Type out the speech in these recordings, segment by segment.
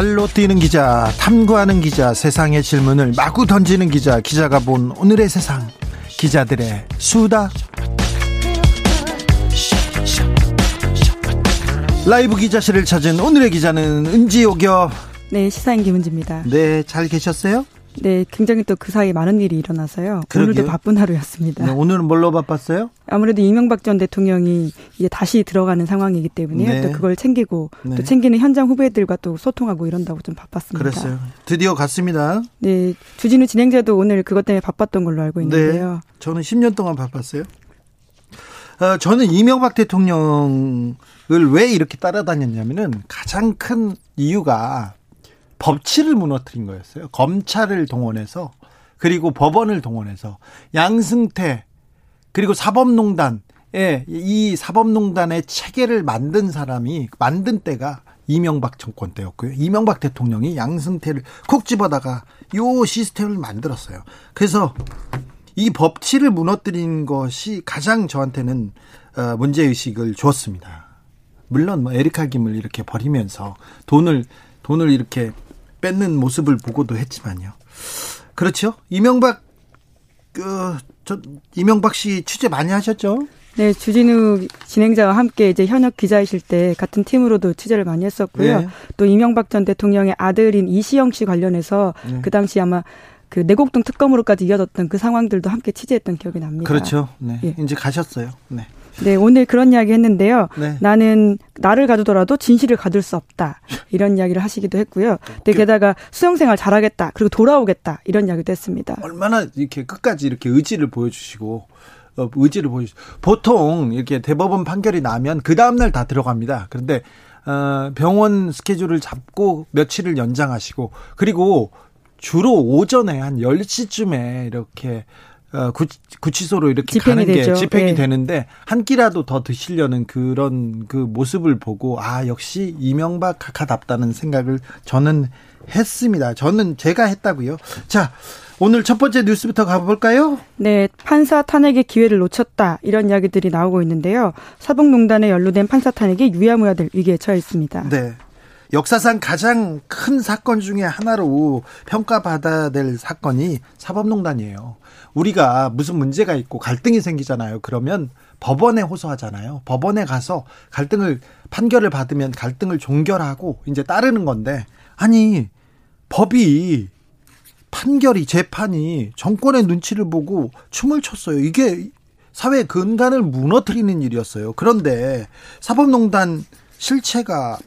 발로 뛰는 기자, 탐구하는 기자, 세상의 질문을 마구 던지는 기자, 기자가 본 오늘의 세상, 기자들의 수다. 라이브 기자실을 찾은 오늘의 기자는 은지옥이요. 네, 시사인 김은지입니다. 네, 잘 계셨어요? 네, 굉장히 또 그 사이 많은 일이 일어나서요. 그러게요. 오늘도 바쁜 하루였습니다. 네, 오늘은 뭘로 바빴어요? 아무래도 이명박 전 대통령이 이제 다시 들어가는 상황이기 때문에 네. 또 그걸 챙기고 네. 또 챙기는 현장 후배들과 또 소통하고 이런다고 좀 바빴습니다. 그랬어요. 드디어 갔습니다. 네, 주진우 진행자도 오늘 그것 때문에 바빴던 걸로 알고 있는데요. 네, 저는 10년 동안 바빴어요. 어, 저는 이명박 대통령을 왜 이렇게 따라다녔냐면은 가장 큰 이유가 법치를 무너뜨린 거였어요. 검찰을 동원해서 그리고 법원을 동원해서 양승태 그리고 사법농단에 이 사법농단의 체계를 만든 사람이 만든 때가 이명박 정권 때였고요. 이명박 대통령이 양승태를 콕 집어다가 요 시스템을 만들었어요. 그래서 이 법치를 무너뜨린 것이 가장 저한테는 어, 문제 의식을 주었습니다. 물론 뭐 에리카 김을 이렇게 버리면서 돈을 돈을 이렇게 뺏는 모습을 보고도 했지만요. 그렇죠? 이명박 그저 이명박 씨 취재 많이 하셨죠? 네, 주진우 진행자와 함께 이제 현역 기자이실 때 같은 팀으로도 취재를 많이 했었고요. 네. 또 이명박 전 대통령의 아들인 이시영 씨 관련해서 네. 그 당시 아마 그 내곡동 특검으로까지 이어졌던 그 상황들도 함께 취재했던 기억이 납니다. 그렇죠. 네. 예. 이제 가셨어요. 네. 네, 오늘 그런 이야기 했는데요. 네. 나는 나를 가두더라도 진실을 가둘 수 없다. 이런 이야기를 하시기도 했고요. 근데 게다가 수영생활 잘하겠다. 그리고 돌아오겠다. 이런 이야기도 했습니다. 얼마나 이렇게 끝까지 이렇게 의지를 보여주시고 어, 의지를 보여주 보통 이렇게 대법원 판결이 나면 그 다음날 다 들어갑니다. 그런데 어, 병원 스케줄을 잡고 며칠을 연장하시고 그리고 주로 오전에 한 10시쯤에 이렇게 어, 구, 구치 소로 이렇게 가는 게 되죠. 집행이 네. 되는데 한 끼라도 더 드시려는 그런 그 모습을 보고 아 역시 이명박 카카답다는 생각을 저는 했습니다. 저는 제가 했다고요. 자. 오늘 첫 번째 뉴스부터 가볼까요? 네, 판사 탄핵의 기회를 놓쳤다 이런 이야기들이 나오고 있는데요. 사법농단에 연루된 판사 탄핵이 유야무야될 위기에 처해 있습니다. 네. 역사상 가장 큰 사건 중에 하나로 평가받아야 될 사건이 사법농단이에요. 우리가 무슨 문제가 있고 갈등이 생기잖아요. 그러면 법원에 호소하잖아요. 법원에 가서 갈등을 판결을 받으면 갈등을 종결하고 이제 따르는 건데 아니 법이 판결이 재판이 정권의 눈치를 보고 춤을 췄어요. 이게 사회 근간을 무너뜨리는 일이었어요. 그런데 사법농단 실체가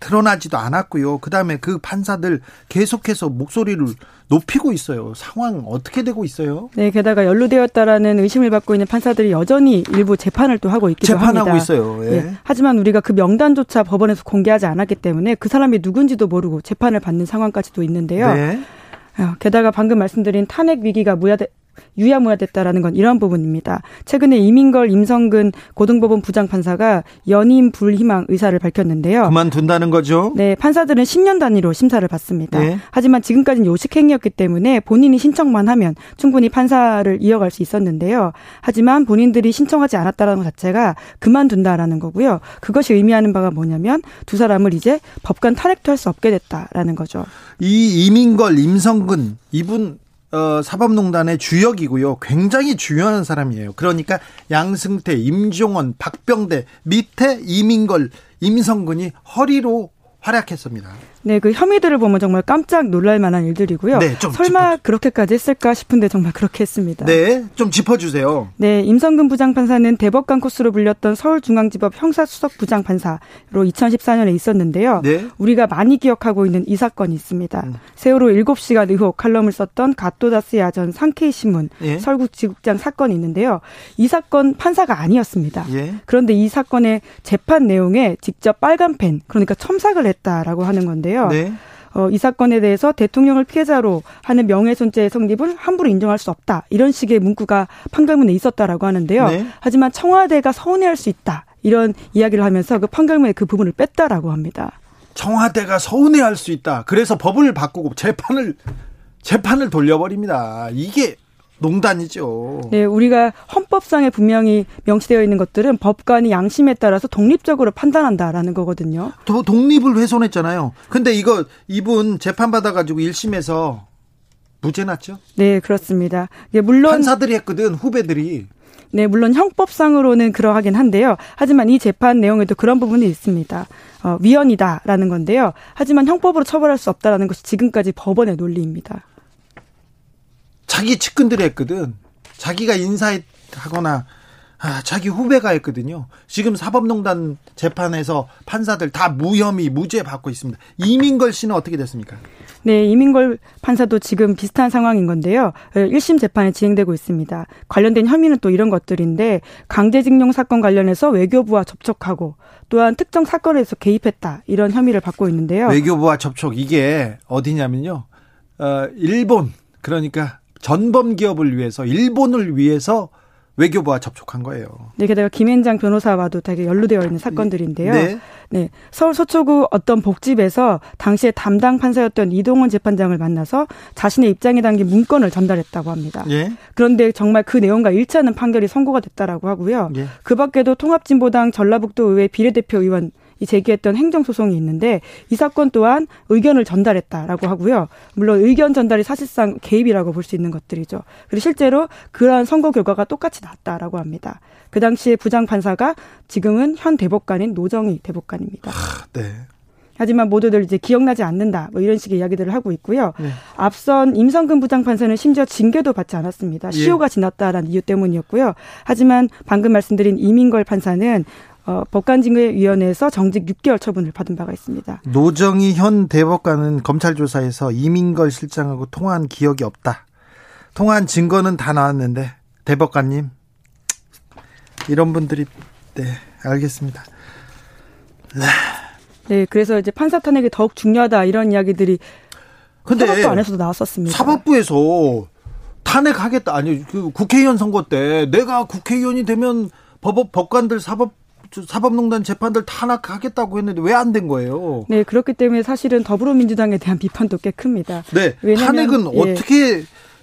드러나지도 않았고요. 그다음에 그 판사들 계속해서 목소리를 높이고 있어요. 상황 어떻게 되고 있어요? 네, 게다가 연루되었다라는 의심을 받고 있는 판사들이 여전히 일부 재판을 또 하고 있기도 재판하고 합니다. 있어요. 예. 네, 하지만 우리가 그 명단조차 법원에서 공개하지 않았기 때문에 그 사람이 누군지도 모르고 재판을 받는 상황까지도 있는데요. 네. 어, 게다가 방금 말씀드린 탄핵 위기가 유야무야됐다라는 건 이런 부분입니다. 최근에 이민걸, 임성근 고등법원 부장판사가 연임 불희망 의사를 밝혔는데요. 그만둔다는 거죠? 네, 판사들은 10년 단위로 심사를 받습니다. 네. 하지만 지금까지는 요식행위였기 때문에 본인이 신청만 하면 충분히 판사를 이어갈 수 있었는데요. 하지만 본인들이 신청하지 않았다는 것 자체가 그만둔다라는 거고요. 그것이 의미하는 바가 뭐냐면 두 사람을 이제 법관 탄핵도 할 수 없게 됐다라는 거죠. 이 이민걸, 임성근 이분 어, 사법농단의 주역이고요. 굉장히 중요한 사람이에요. 그러니까 양승태, 임종원, 박병대 밑에 이민걸, 임성근이 허리로 활약했습니다. 네, 그 혐의들을 보면 정말 깜짝 놀랄 만한 일들이고요. 네, 좀 설마 짚어... 그렇게까지 했을까 싶은데 정말 그렇게 했습니다. 네, 좀 짚어주세요. 네, 임성근 부장판사는 대법관 코스로 불렸던 서울중앙지법 형사수석 부장판사로 2014년에 있었는데요. 네. 우리가 많이 기억하고 있는 이 사건이 있습니다. 음. 세월호 7시간 의혹 칼럼을 썼던 가토다스 야전 상케이 신문 예. 설국지국장 사건이 있는데요. 이 사건 판사가 아니었습니다. 예. 그런데 이 사건의 재판 내용에 직접 빨간 펜, 그러니까 첨삭을 했다라고 하는 건데. 있는데요. 네. 어, 이 사건에 대해서 대통령을 피해자로 하는 명예훼손죄의 성립을 함부로 인정할 수 없다. 이런 식의 문구가 판결문에 있었다라고 하는데요. 네. 하지만 청와대가 서운해할 수 있다. 이런 이야기를 하면서 그 판결문에 그 부분을 뺐다라고 합니다. 청와대가 서운해할 수 있다. 그래서 법을 바꾸고 재판을 재판을 돌려버립니다. 이게 농단이죠. 네, 우리가 헌법상에 분명히 명시되어 있는 것들은 법관이 양심에 따라서 독립적으로 판단한다라는 거거든요. 더 독립을 훼손했잖아요. 근데 이거 이분 재판 받아 가지고 1심에서 무죄 났죠? 네, 그렇습니다. 예, 물론 판사들이 했거든 후배들이. 네, 물론 형법상으로는 그러하긴 한데요. 하지만 이 재판 내용에도 그런 부분이 있습니다. 어, 위헌이다라는 건데요. 하지만 형법으로 처벌할 수 없다라는 것이 지금까지 법원의 논리입니다. 자기 측근들이 했거든. 자기가 인사하거나 아, 자기 후배가 했거든요. 지금 사법농단 재판에서 판사들 다 무혐의, 무죄 받고 있습니다. 이민걸 씨는 어떻게 됐습니까? 네, 이민걸 판사도 지금 비슷한 상황인 건데요. 1심 재판에 진행되고 있습니다. 관련된 혐의는 또 이런 것들인데 강제징용 사건 관련해서 외교부와 접촉하고 또한 특정 사건에서 개입했다 이런 혐의를 받고 있는데요. 외교부와 접촉 이게 어디냐면요. 어, 일본 그러니까 전범 기업을 위해서 일본을 위해서 외교부와 접촉한 거예요. 네, 게다가 김앤장 변호사와도 되게 연루되어 있는 사건들인데요. 네. 네. 서울 서초구 어떤 복집에서 당시에 담당 판사였던 이동원 재판장을 만나서 자신의 입장에 담긴 문건을 전달했다고 합니다. 예. 그런데 정말 그 내용과 일치하는 판결이 선고가 됐다라고 하고요. 예. 그 밖에도 통합진보당 전라북도 의회 비례대표 의원 이 제기했던 행정소송이 있는데 이 사건 또한 의견을 전달했다라고 하고요. 물론 의견 전달이 사실상 개입이라고 볼 수 있는 것들이죠. 그리고 실제로 그러한 선거 결과가 똑같이 났다라고 합니다. 그 당시에 부장 판사가 지금은 현 대법관인 노정희 대법관입니다. 아, 네. 하지만 모두들 이제 기억나지 않는다. 뭐 이런 식의 이야기들을 하고 있고요. 네. 앞선 임성근 부장판사는 심지어 징계도 받지 않았습니다. 예. 시효가 지났다라는 이유 때문이었고요. 하지만 방금 말씀드린 이민걸 판사는 어, 법관징계위원회에서 정직 6개월 처분을 받은 바가 있습니다. 노정희 현 대법관은 검찰 조사에서 이민걸 실장하고 통화한 기억이 없다. 통화한 증거는 다 나왔는데 대법관님 이런 분들이 네 알겠습니다. 네. 네, 그래서 이제 판사 탄핵이 더욱 중요하다 이런 이야기들이 근데 사법부 안에서도 나왔었습니다. 사법부에서 탄핵하겠다 아니 그 국회의원 선거 때 내가 국회의원이 되면 법 법관들 사법 사법농단 재판들 탄핵하겠다고 했는데 왜 안 된 거예요? 네, 그렇기 때문에 사실은 더불어민주당에 대한 비판도 꽤 큽니다. 네, 왜냐하면, 탄핵은 예. 어떻게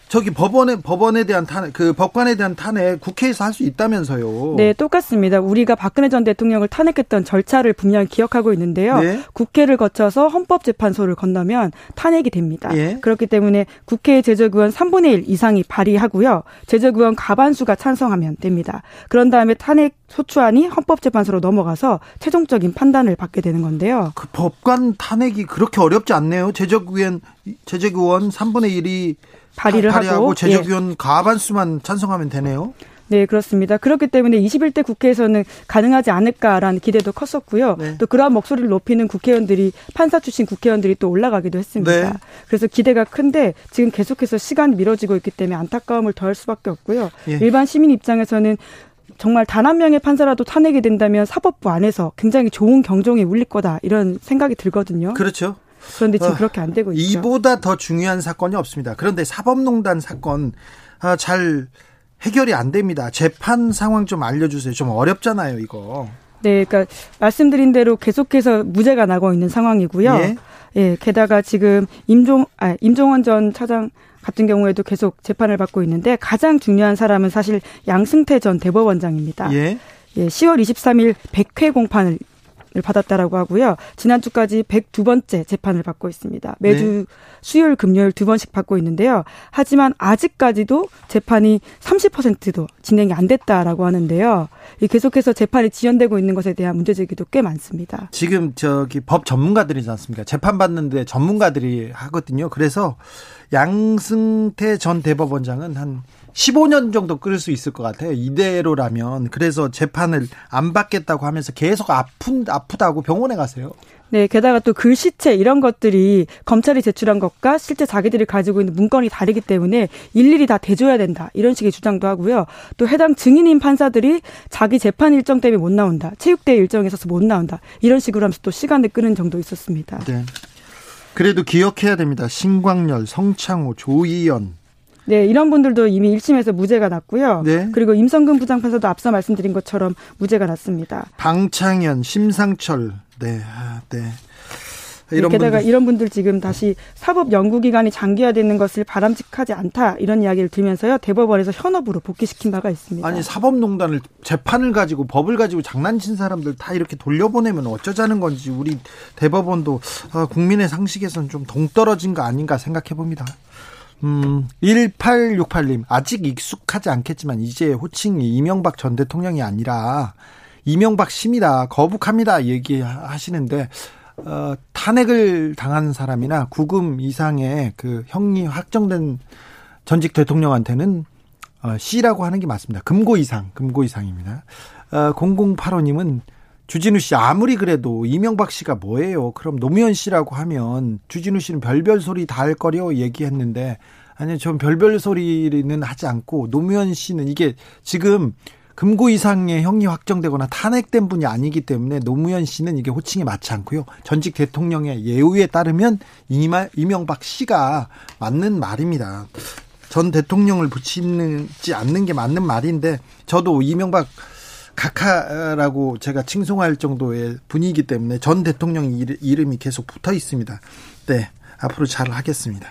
저기 법원에 법원에 대한 탄핵 그 법관에 대한 탄핵 국회에서 할 수 있다면서요. 네, 똑같습니다. 우리가 박근혜 전 대통령을 탄핵했던 절차를 분명히 기억하고 있는데요. 네. 국회를 거쳐서 헌법재판소를 건너면 탄핵이 됩니다. 예. 그렇기 때문에 국회 제적의원 3분의 1 이상이 발의하고요. 제적의원 가반수가 찬성하면 됩니다. 그런 다음에 탄핵 소추안이 헌법재판소로 넘어가서 최종적인 판단을 받게 되는 건데요. 그 법관 탄핵이 그렇게 어렵지 않네요. 제적의원 제적의원 3분의 1이 발의를 하고 제적위원 예. 과반수만 찬성하면 되네요. 네, 그렇습니다. 그렇기 때문에 21대 국회에서는 가능하지 않을까라는 기대도 컸었고요. 네. 또 그러한 목소리를 높이는 국회의원들이 판사 출신 국회의원들이 또 올라가기도 했습니다. 네. 그래서 기대가 큰데 지금 계속해서 시간 미뤄지고 있기 때문에 안타까움을 더할 수밖에 없고요. 예. 일반 시민 입장에서는 정말 단 한 명의 판사라도 탄핵이 된다면 사법부 안에서 굉장히 좋은 경종이 울릴 거다 이런 생각이 들거든요. 그렇죠. 그런데 지금 어, 그렇게 안 되고 있죠. 이보다 더 중요한 사건이 없습니다. 그런데 사법농단 사건 아, 잘 해결이 안 됩니다. 재판 상황 좀 알려주세요. 좀 어렵잖아요, 이거. 네, 그러니까 말씀드린 대로 계속해서 무죄가 나고 있는 상황이고요. 예. 예 게다가 지금 임종 아, 임종원 전 차장 같은 경우에도 계속 재판을 받고 있는데 가장 중요한 사람은 사실 양승태 전 대법원장입니다. 예. 예, 10월 23일 100회 공판을 받았다라고 하고요. 지난주까지 102번째 재판을 받고 있습니다. 매주 네. 수요일, 금요일 두 번씩 받고 있는데요. 하지만 아직까지도 재판이 30%도 진행이 안 됐다라고 하는데요. 계속해서 재판이 지연되고 있는 것에 대한 문제 제기도 꽤 많습니다. 지금 저기 법 전문가들이지 않습니까? 재판 받는데 전문가들이 하거든요. 그래서 양승태 전 대법원장은 한 15년 정도 끌을 수 있을 것 같아요. 이대로라면. 그래서 재판을 안 받겠다고 하면서 계속 아픈, 아프다고 병원에 가세요. 네, 게다가 또 글씨체 이런 것들이 검찰이 제출한 것과 실제 자기들이 가지고 있는 문건이 다르기 때문에 일일이 다 대줘야 된다. 이런 식의 주장도 하고요. 또 해당 증인인 판사들이 자기 재판 일정 때문에 못 나온다. 체육대 일정에 있어서 못 나온다. 이런 식으로 하면서 또 시간을 끄는 정도 있었습니다. 네. 그래도 기억해야 됩니다. 신광열, 성창호, 조희연. 네, 이런 분들도 이미 1심에서 무죄가 났고요. 네. 그리고 임성근 부장판사도 앞서 말씀드린 것처럼 무죄가 났습니다. 방창현, 심상철. 네. 아, 네. 네, 이런 게다가 분들. 이런 분들 지금 다시 사법 연구 기간이 장기화되는 것을 바람직하지 않다 이런 이야기를 들면서요 대법원에서 현업으로 복귀시킨 바가 있습니다. 아니 사법농단을 재판을 가지고 법을 가지고 장난친 사람들 다 이렇게 돌려보내면 어쩌자는 건지 우리 대법원도 아, 국민의 상식에서는 좀 동떨어진 거 아닌가 생각해 봅니다. 음, 1868님, 아직 익숙하지 않겠지만, 이제 호칭이 이명박 전 대통령이 아니라, 이명박 씨입니다. 거북합니다. 얘기하시는데, 어, 탄핵을 당한 사람이나 구금 이상의 그 형이 확정된 전직 대통령한테는 어, C라고 하는 게 맞습니다. 금고 이상, 금고 이상입니다. 어, 0085님은 주진우 씨 아무리 그래도 이명박 씨가 뭐예요? 그럼 노무현 씨라고 하면 주진우 씨는 별별 소리 다 할 거려 얘기했는데 아니 전 별별 소리는 하지 않고 노무현 씨는 이게 지금 금고 이상의 형이 확정되거나 탄핵된 분이 아니기 때문에 노무현 씨는 이게 호칭이 맞지 않고요. 전직 대통령의 예우에 따르면 이말, 이명박 씨가 맞는 말입니다. 전 대통령을 붙이지 않는 게 맞는 말인데 저도 이명박 각하라고 제가 칭송할 정도의 분위기 때문에 전 대통령 이름이 계속 붙어 있습니다. 네. 앞으로 잘 하겠습니다.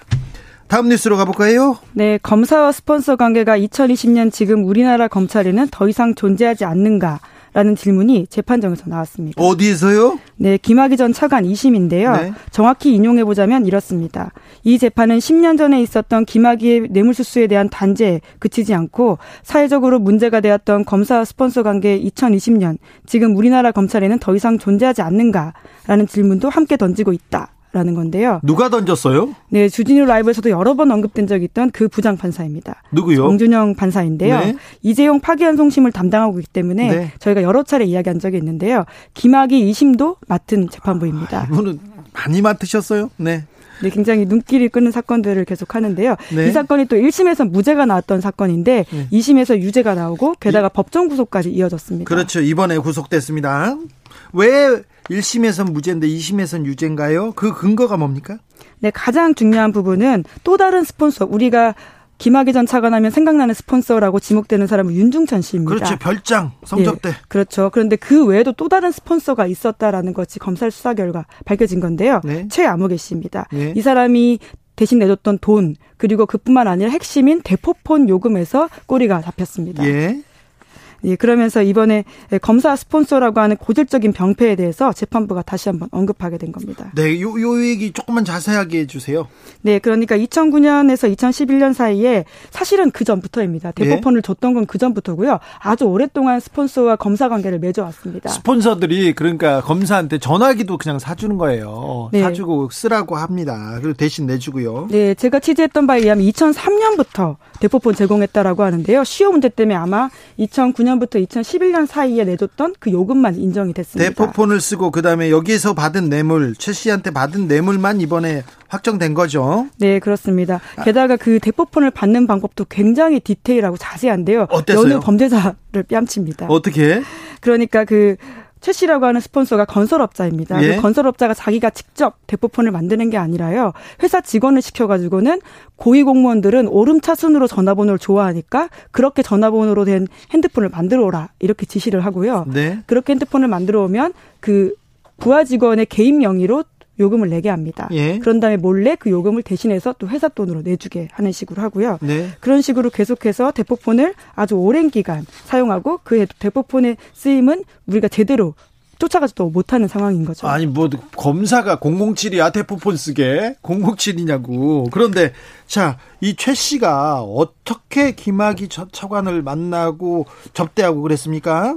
다음 뉴스로 가볼까요? 네, 검사와 스폰서 관계가 2020년 지금 우리나라 검찰에는 더 이상 존재하지 않는가? 라는 질문이 재판정에서 나왔습니다. 어디에서요? 네, 김학의 전 차관 2심인데요. 네. 정확히 인용해 보자면 이렇습니다. 이 재판은 10년 전에 있었던 김학의의 뇌물수수에 대한 단죄에 그치지 않고 사회적으로 문제가 되었던 검사와 스폰서 관계 2020년 지금 우리나라 검찰에는 더 이상 존재하지 않는가라는 질문도 함께 던지고 있다. 라는 건데요. 누가 던졌어요? 네, 주진우 라이브에서도 여러 번 언급된 적이 있던 그 부장 판사입니다. 누구요? 정준영 판사인데요. 네. 이재용 파기환 송심을 담당하고 있기 때문에 네. 저희가 여러 차례 이야기한 적이 있는데요. 김학의 2심도 맡은 재판부입니다. 아, 이분은 많이 맡으셨어요? 네. 네, 굉장히 눈길이 끄는 사건들을 계속 하는데요. 네. 이 사건이 또 1심에서 무죄가 나왔던 사건인데 네. 2심에서 유죄가 나오고 게다가 이, 법정 구속까지 이어졌습니다. 그렇죠. 이번에 구속됐습니다. 왜 1심에선 무죄인데 2심에선 유죄인가요? 그 근거가 뭡니까? 네, 가장 중요한 부분은 또 다른 스폰서 우리가 김학의 전 차관하면 생각나는 스폰서라고 지목되는 사람은 윤중천 씨입니다. 그렇죠. 별장 성적대. 예, 그렇죠. 그런데 그 외에도 또 다른 스폰서가 있었다라는 것이 검찰 수사 결과 밝혀진 건데요. 네. 최아무개 씨입니다. 네. 이 사람이 대신 내줬던 돈 그리고 그뿐만 아니라 핵심인 대포폰 요금에서 꼬리가 잡혔습니다. 예. 예, 그러면서 이번에 검사 스폰서라고 하는 고질적인 병폐에 대해서 재판부가 다시 한번 언급하게 된 겁니다. 네, 요, 요 얘기 조금만 자세하게 해주세요. 네, 그러니까 2009년에서 2011년 사이에 사실은 그 전부터입니다. 대포폰을 네. 줬던 건 그 전부터고요. 아주 오랫동안 스폰서와 검사 관계를 맺어왔습니다. 스폰서들이 그러니까 검사한테 전화기도 그냥 사주는 거예요. 네. 사주고 쓰라고 합니다. 그리고 대신 내주고요. 네, 제가 취재했던 바에 의하면 2003년부터 대포폰 제공했다라고 하는데요. 시효 문제 때문에 아마 2009년 부터 2011년 사이에 내줬던 그 요금만 인정이 됐습니다. 대포폰을 쓰고 그다음에 여기에서 받은 뇌물, 최 씨한테 받은 뇌물만 이번에 확정된 거죠. 네, 그렇습니다. 게다가 그 대포폰을 받는 방법도 굉장히 디테일하고 자세한데요. 어땠어요? 여느 범죄자를 뺨칩니다. 어떻게? 그러니까 그 최 씨라고 하는 스폰서가 건설업자입니다. 예? 그 건설업자가 자기가 직접 대포폰을 만드는 게 아니라요. 회사 직원을 시켜가지고는 고위 공무원들은 오름차순으로 전화번호를 좋아하니까 그렇게 전화번호로 된 핸드폰을 만들어 오라 이렇게 지시를 하고요. 네. 그렇게 핸드폰을 만들어 오면 그 부하 직원의 개인 명의로 요금을 내게 합니다. 예. 그런 다음에 몰래 그 요금을 대신해서 또 회사 돈으로 내주게 하는 식으로 하고요. 네. 그런 식으로 계속해서 대포폰을 아주 오랜 기간 사용하고 그 대포폰의 쓰임은 우리가 제대로 쫓아가지도 못하는 상황인 거죠. 아니 뭐 검사가 007이야 대포폰 쓰게 007이냐고. 그런데 자 이 최 씨가 어떻게 김학의 차관을 만나고 접대하고 그랬습니까?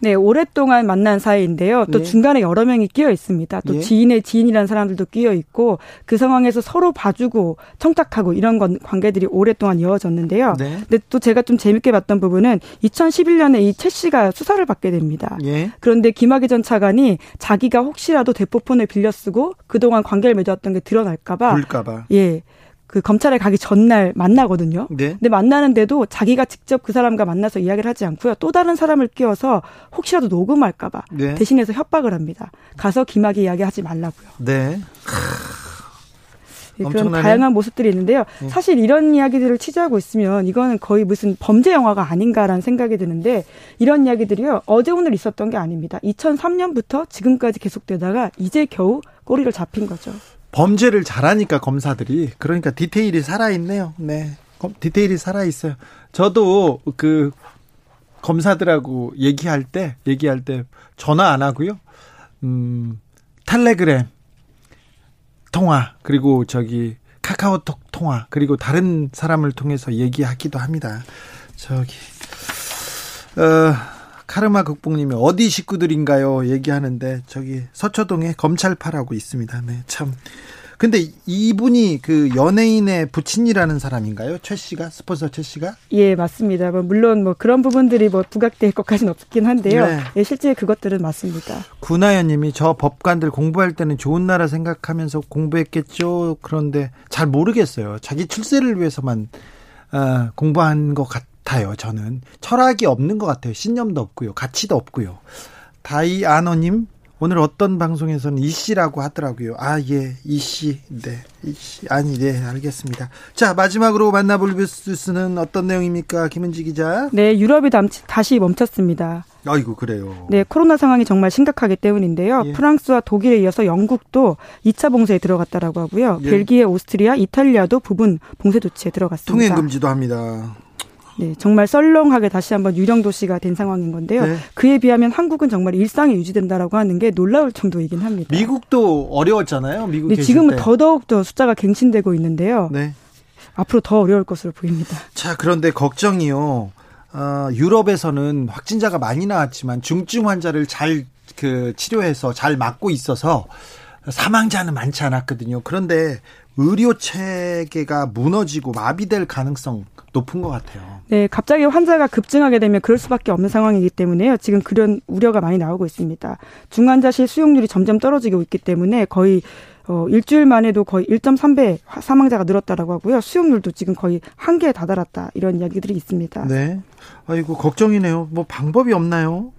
네, 오랫동안 만난 사이인데요. 또 네. 중간에 여러 명이 끼어 있습니다. 또 네. 지인의 지인이라는 사람들도 끼어 있고 그 상황에서 서로 봐주고 청탁하고 이런 건 관계들이 오랫동안 이어졌는데요. 네. 근데 또 제가 좀 재밌게 봤던 부분은 2011년에 이최 씨가 수사를 받게 됩니다. 예. 그런데 김학의 전 차관이 자기가 혹시라도 대포폰을 빌려 쓰고 그동안 관계를 맺었던 게 드러날까봐. 불까봐. 예. 그 검찰에 가기 전날 만나거든요. 네. 근데 만나는데도 자기가 직접 그 사람과 만나서 이야기를 하지 않고요. 또 다른 사람을 끼워서 혹시라도 녹음할까봐 네. 대신해서 협박을 합니다. 가서 김학의 이야기하지 말라고요. 네. 네, 그런 다양한 모습들이 있는데요. 네. 사실 이런 이야기들을 취재하고 있으면 이거는 거의 무슨 범죄 영화가 아닌가라는 생각이 드는데 이런 이야기들이요. 어제 오늘 있었던 게 아닙니다. 2003년부터 지금까지 계속되다가 이제 겨우 꼬리를 잡힌 거죠. 범죄를 잘하니까 검사들이 그러니까 디테일이 살아 있네요. 네. 디테일이 살아 있어요. 저도 그 검사들하고 얘기할 때, 얘기할 때 전화 안 하고요. 음, 텔레그램 통화, 그리고 저기 카카오톡 통화, 그리고 다른 사람을 통해서 얘기하기도 합니다. 저기, 어, 카르마 극복님이 어디 식구들인가요? 얘기하는데, 저기 서초동에 검찰파라고 있습니다. 네, 참. 근데 이분이 그 연예인의 부친이라는 사람인가요? 최 씨가 스폰서 최 씨가? 예, 맞습니다. 뭐 물론 뭐 그런 부분들이 뭐 부각될 것까지는 없긴 한데요. 네. 예, 실제 그것들은 맞습니다. 구나연님이 저 법관들 공부할 때는 좋은 나라 생각하면서 공부했겠죠. 그런데 잘 모르겠어요. 자기 출세를 위해서만 어, 공부한 것 같 아요. 저는 철학이 없는 것 같아요. 신념도 없고요, 가치도 없고요. 다이아노님 오늘 어떤 방송에서는 이 씨라고 하더라고요. 아, 예, 이 씨. 네, 이 씨. 아니, 네, 알겠습니다. 자, 마지막으로 만나볼 뉴스는 어떤 내용입니까? 김은지 기자. 네, 유럽이 다시 멈췄습니다. 아이고, 그래요. 네, 코로나 상황이 정말 심각하기 때문인데요. 예. 프랑스와 독일에 이어서 영국도 2차 봉쇄에 들어갔다라고 하고요. 예. 벨기에, 오스트리아, 이탈리아도 부분 봉쇄 조치에 들어갔습니다. 통행 금지도 합니다. 네, 정말 썰렁하게 다시 한번 유령 도시가 된 상황인 건데요. 네. 그에 비하면 한국은 정말 일상이 유지된다라고 하는 게 놀라울 정도이긴 합니다. 미국도 어려웠잖아요. 미국 네, 지금은 더더욱 더 숫자가 갱신되고 있는데요. 네. 앞으로 더 어려울 것으로 보입니다. 자, 그런데 걱정이요. 어, 유럽에서는 확진자가 많이 나왔지만 중증 환자를 잘 그 치료해서 잘 막고 있어서 사망자는 많지 않았거든요. 그런데 의료 체계가 무너지고 마비될 가능성 높은 것 같아요. 네, 갑자기 환자가 급증하게 되면 그럴 수밖에 없는 상황이기 때문에요. 지금 그런 우려가 많이 나오고 있습니다. 중환자실 수용률이 점점 떨어지고 있기 때문에 거의 어, 일주일 만에도 거의 1.3배 사망자가 늘었다라고 하고요. 수용률도 지금 거의 한계에 다다랐다. 이런 이야기들이 있습니다. 네. 아이고, 걱정이네요. 뭐 방법이 없나요?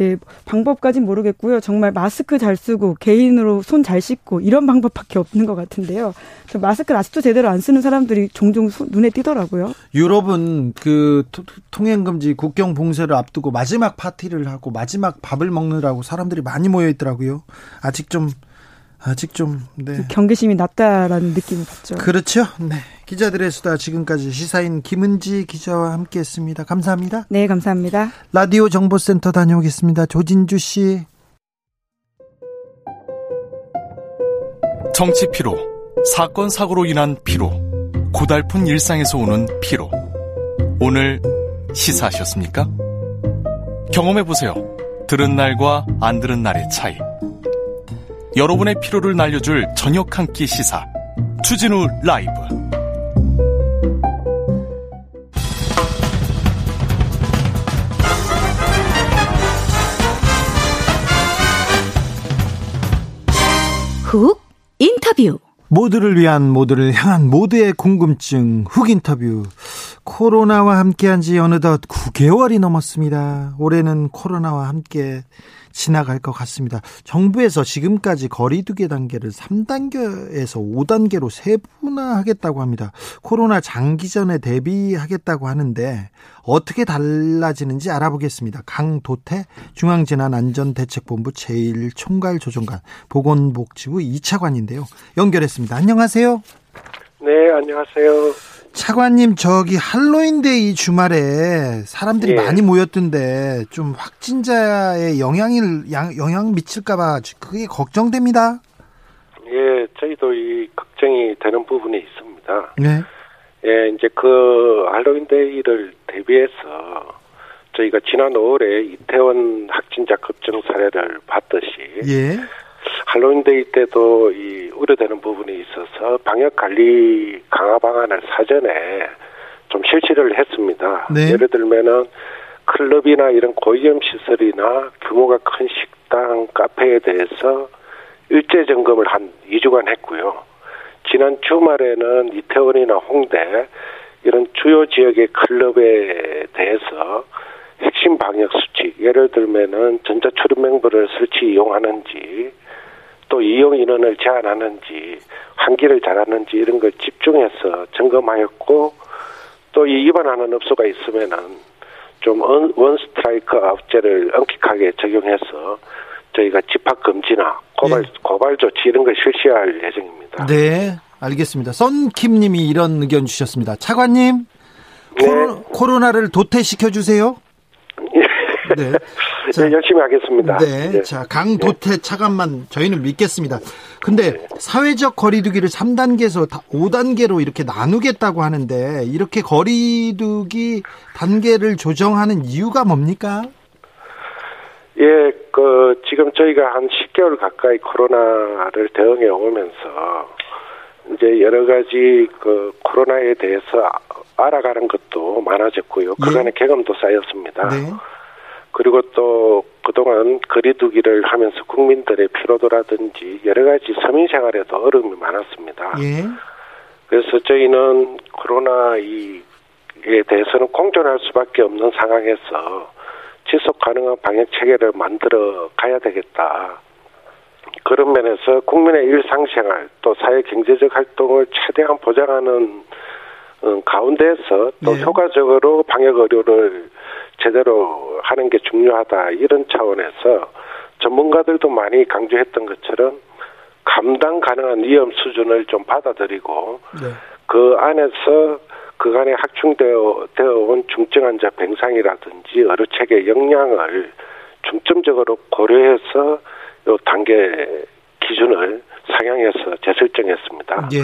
네, 방법까진 모르겠고요. 정말 마스크 잘 쓰고 개인으로 손 잘 씻고 이런 방법밖에 없는 것 같은데요. 마스크를 아직도 제대로 안 쓰는 사람들이 종종 눈에 띄더라고요. 유럽은 그 통행 금지 국경 봉쇄를 앞두고 마지막 파티를 하고 마지막 밥을 먹느라고 사람들이 많이 모여 있더라고요. 아직 좀 아직 좀 네. 경계심이 낮다라는 느낌을 받죠. 그렇죠. 네. 기자들의 수다 지금까지 시사인 김은지 기자와 함께했습니다. 감사합니다. 네, 감사합니다. 라디오 정보센터 다녀오겠습니다. 조진주 씨. 정치 피로, 사건 사고로 인한 피로, 고달픈 일상에서 오는 피로. 오늘 시사하셨습니까? 경험해 보세요. 들은 날과 안 들은 날의 차이. 여러분의 피로를 날려줄 저녁 한 끼 시사 추진우 라이브 훅 인터뷰 모두를 위한 모두를 향한 모두의 궁금증 훅 인터뷰 코로나와 함께한 지 어느덧 9개월이 넘었습니다. 올해는 코로나와 함께 지나갈 것 같습니다. 정부에서 지금까지 거리두기 단계를 3단계에서 5단계로 세분화하겠다고 합니다. 코로나 장기전에 대비하겠다고 하는데 어떻게 달라지는지 알아보겠습니다. 강도태 중앙재난안전대책본부 제1총괄조정관 보건복지부 2차관인데요. 연결했습니다. 안녕하세요. 네, 안녕하세요. 차관님 저기 할로윈데이 주말에 사람들이 예. 많이 모였던데 좀 확진자의 영향을 영향 미칠까봐 그게 걱정됩니다. 예, 저희도 이 걱정이 되는 부분이 있습니다. 네. 예, 이제 그 할로윈데이를 대비해서 저희가 지난 5월에 이태원 확진자 급증 사례를 봤듯이 예. 할로윈데이 때도 이 우려되는 부분이 있어서 방역 관리 강화 방안을 사전에 좀 실시를 했습니다. 네. 예를 들면은 클럽이나 이런 고위험 시설이나 규모가 큰 식당, 카페에 대해서 일제 점검을 한 2주간 했고요. 지난 주말에는 이태원이나 홍대 이런 주요 지역의 클럽에 대해서 핵심 방역 수칙, 예를 들면은 전자출입 맹부를 설치 이용하는지 또 이용 인원을 제한하는지 환기를 잘하는지 이런 걸 집중해서 점검하였고 또 이 위반하는 업소가 있으면은 좀 원 스트라이크 아웃제를 엄격하게 적용해서 저희가 집합 금지나 고발 네. 고발 조치 이런 걸 실시할 예정입니다. 네, 알겠습니다. 썬킴님이 이런 의견 주셨습니다. 차관님, 네. 코로, 나를 도태시켜 주세요. 네. 자, 네, 열심히 하겠습니다. 네. 네. 자, 강도태 차관만 저희는 믿겠습니다. 근데 네. 사회적 거리두기를 3단계에서 5단계로 이렇게 나누겠다고 하는데 이렇게 거리두기 단계를 조정하는 이유가 뭡니까? 예, 그 지금 저희가 한 10개월 가까이 코로나를 대응해 오면서 이제 여러 가지 그 코로나에 대해서 알아가는 것도 많아졌고요. 그간의 예. 경험도 쌓였습니다. 네. 그리고 또 그동안 거리두기를 하면서 국민들의 피로도라든지 여러 가지 서민 생활에도 어려움이 많았습니다. 예. 그래서 저희는 코로나에 대해서는 공존할 수밖에 없는 상황에서 지속 가능한 방역 체계를 만들어 가야 되겠다. 그런 면에서 국민의 일상생활 또 사회 경제적 활동을 최대한 보장하는 어, 가운데에서 또 네. 효과적으로 방역 의료를 제대로 하는 게 중요하다 이런 차원에서 전문가들도 많이 강조했던 것처럼 감당 가능한 위험 수준을 좀 받아들이고 네. 그 안에서 그간에 확충되어 되어 온 중증 환자 병상이라든지 의료 체계 역량을 중점적으로 고려해서 요 단계 기준을 상향해서 재설정했습니다. 예.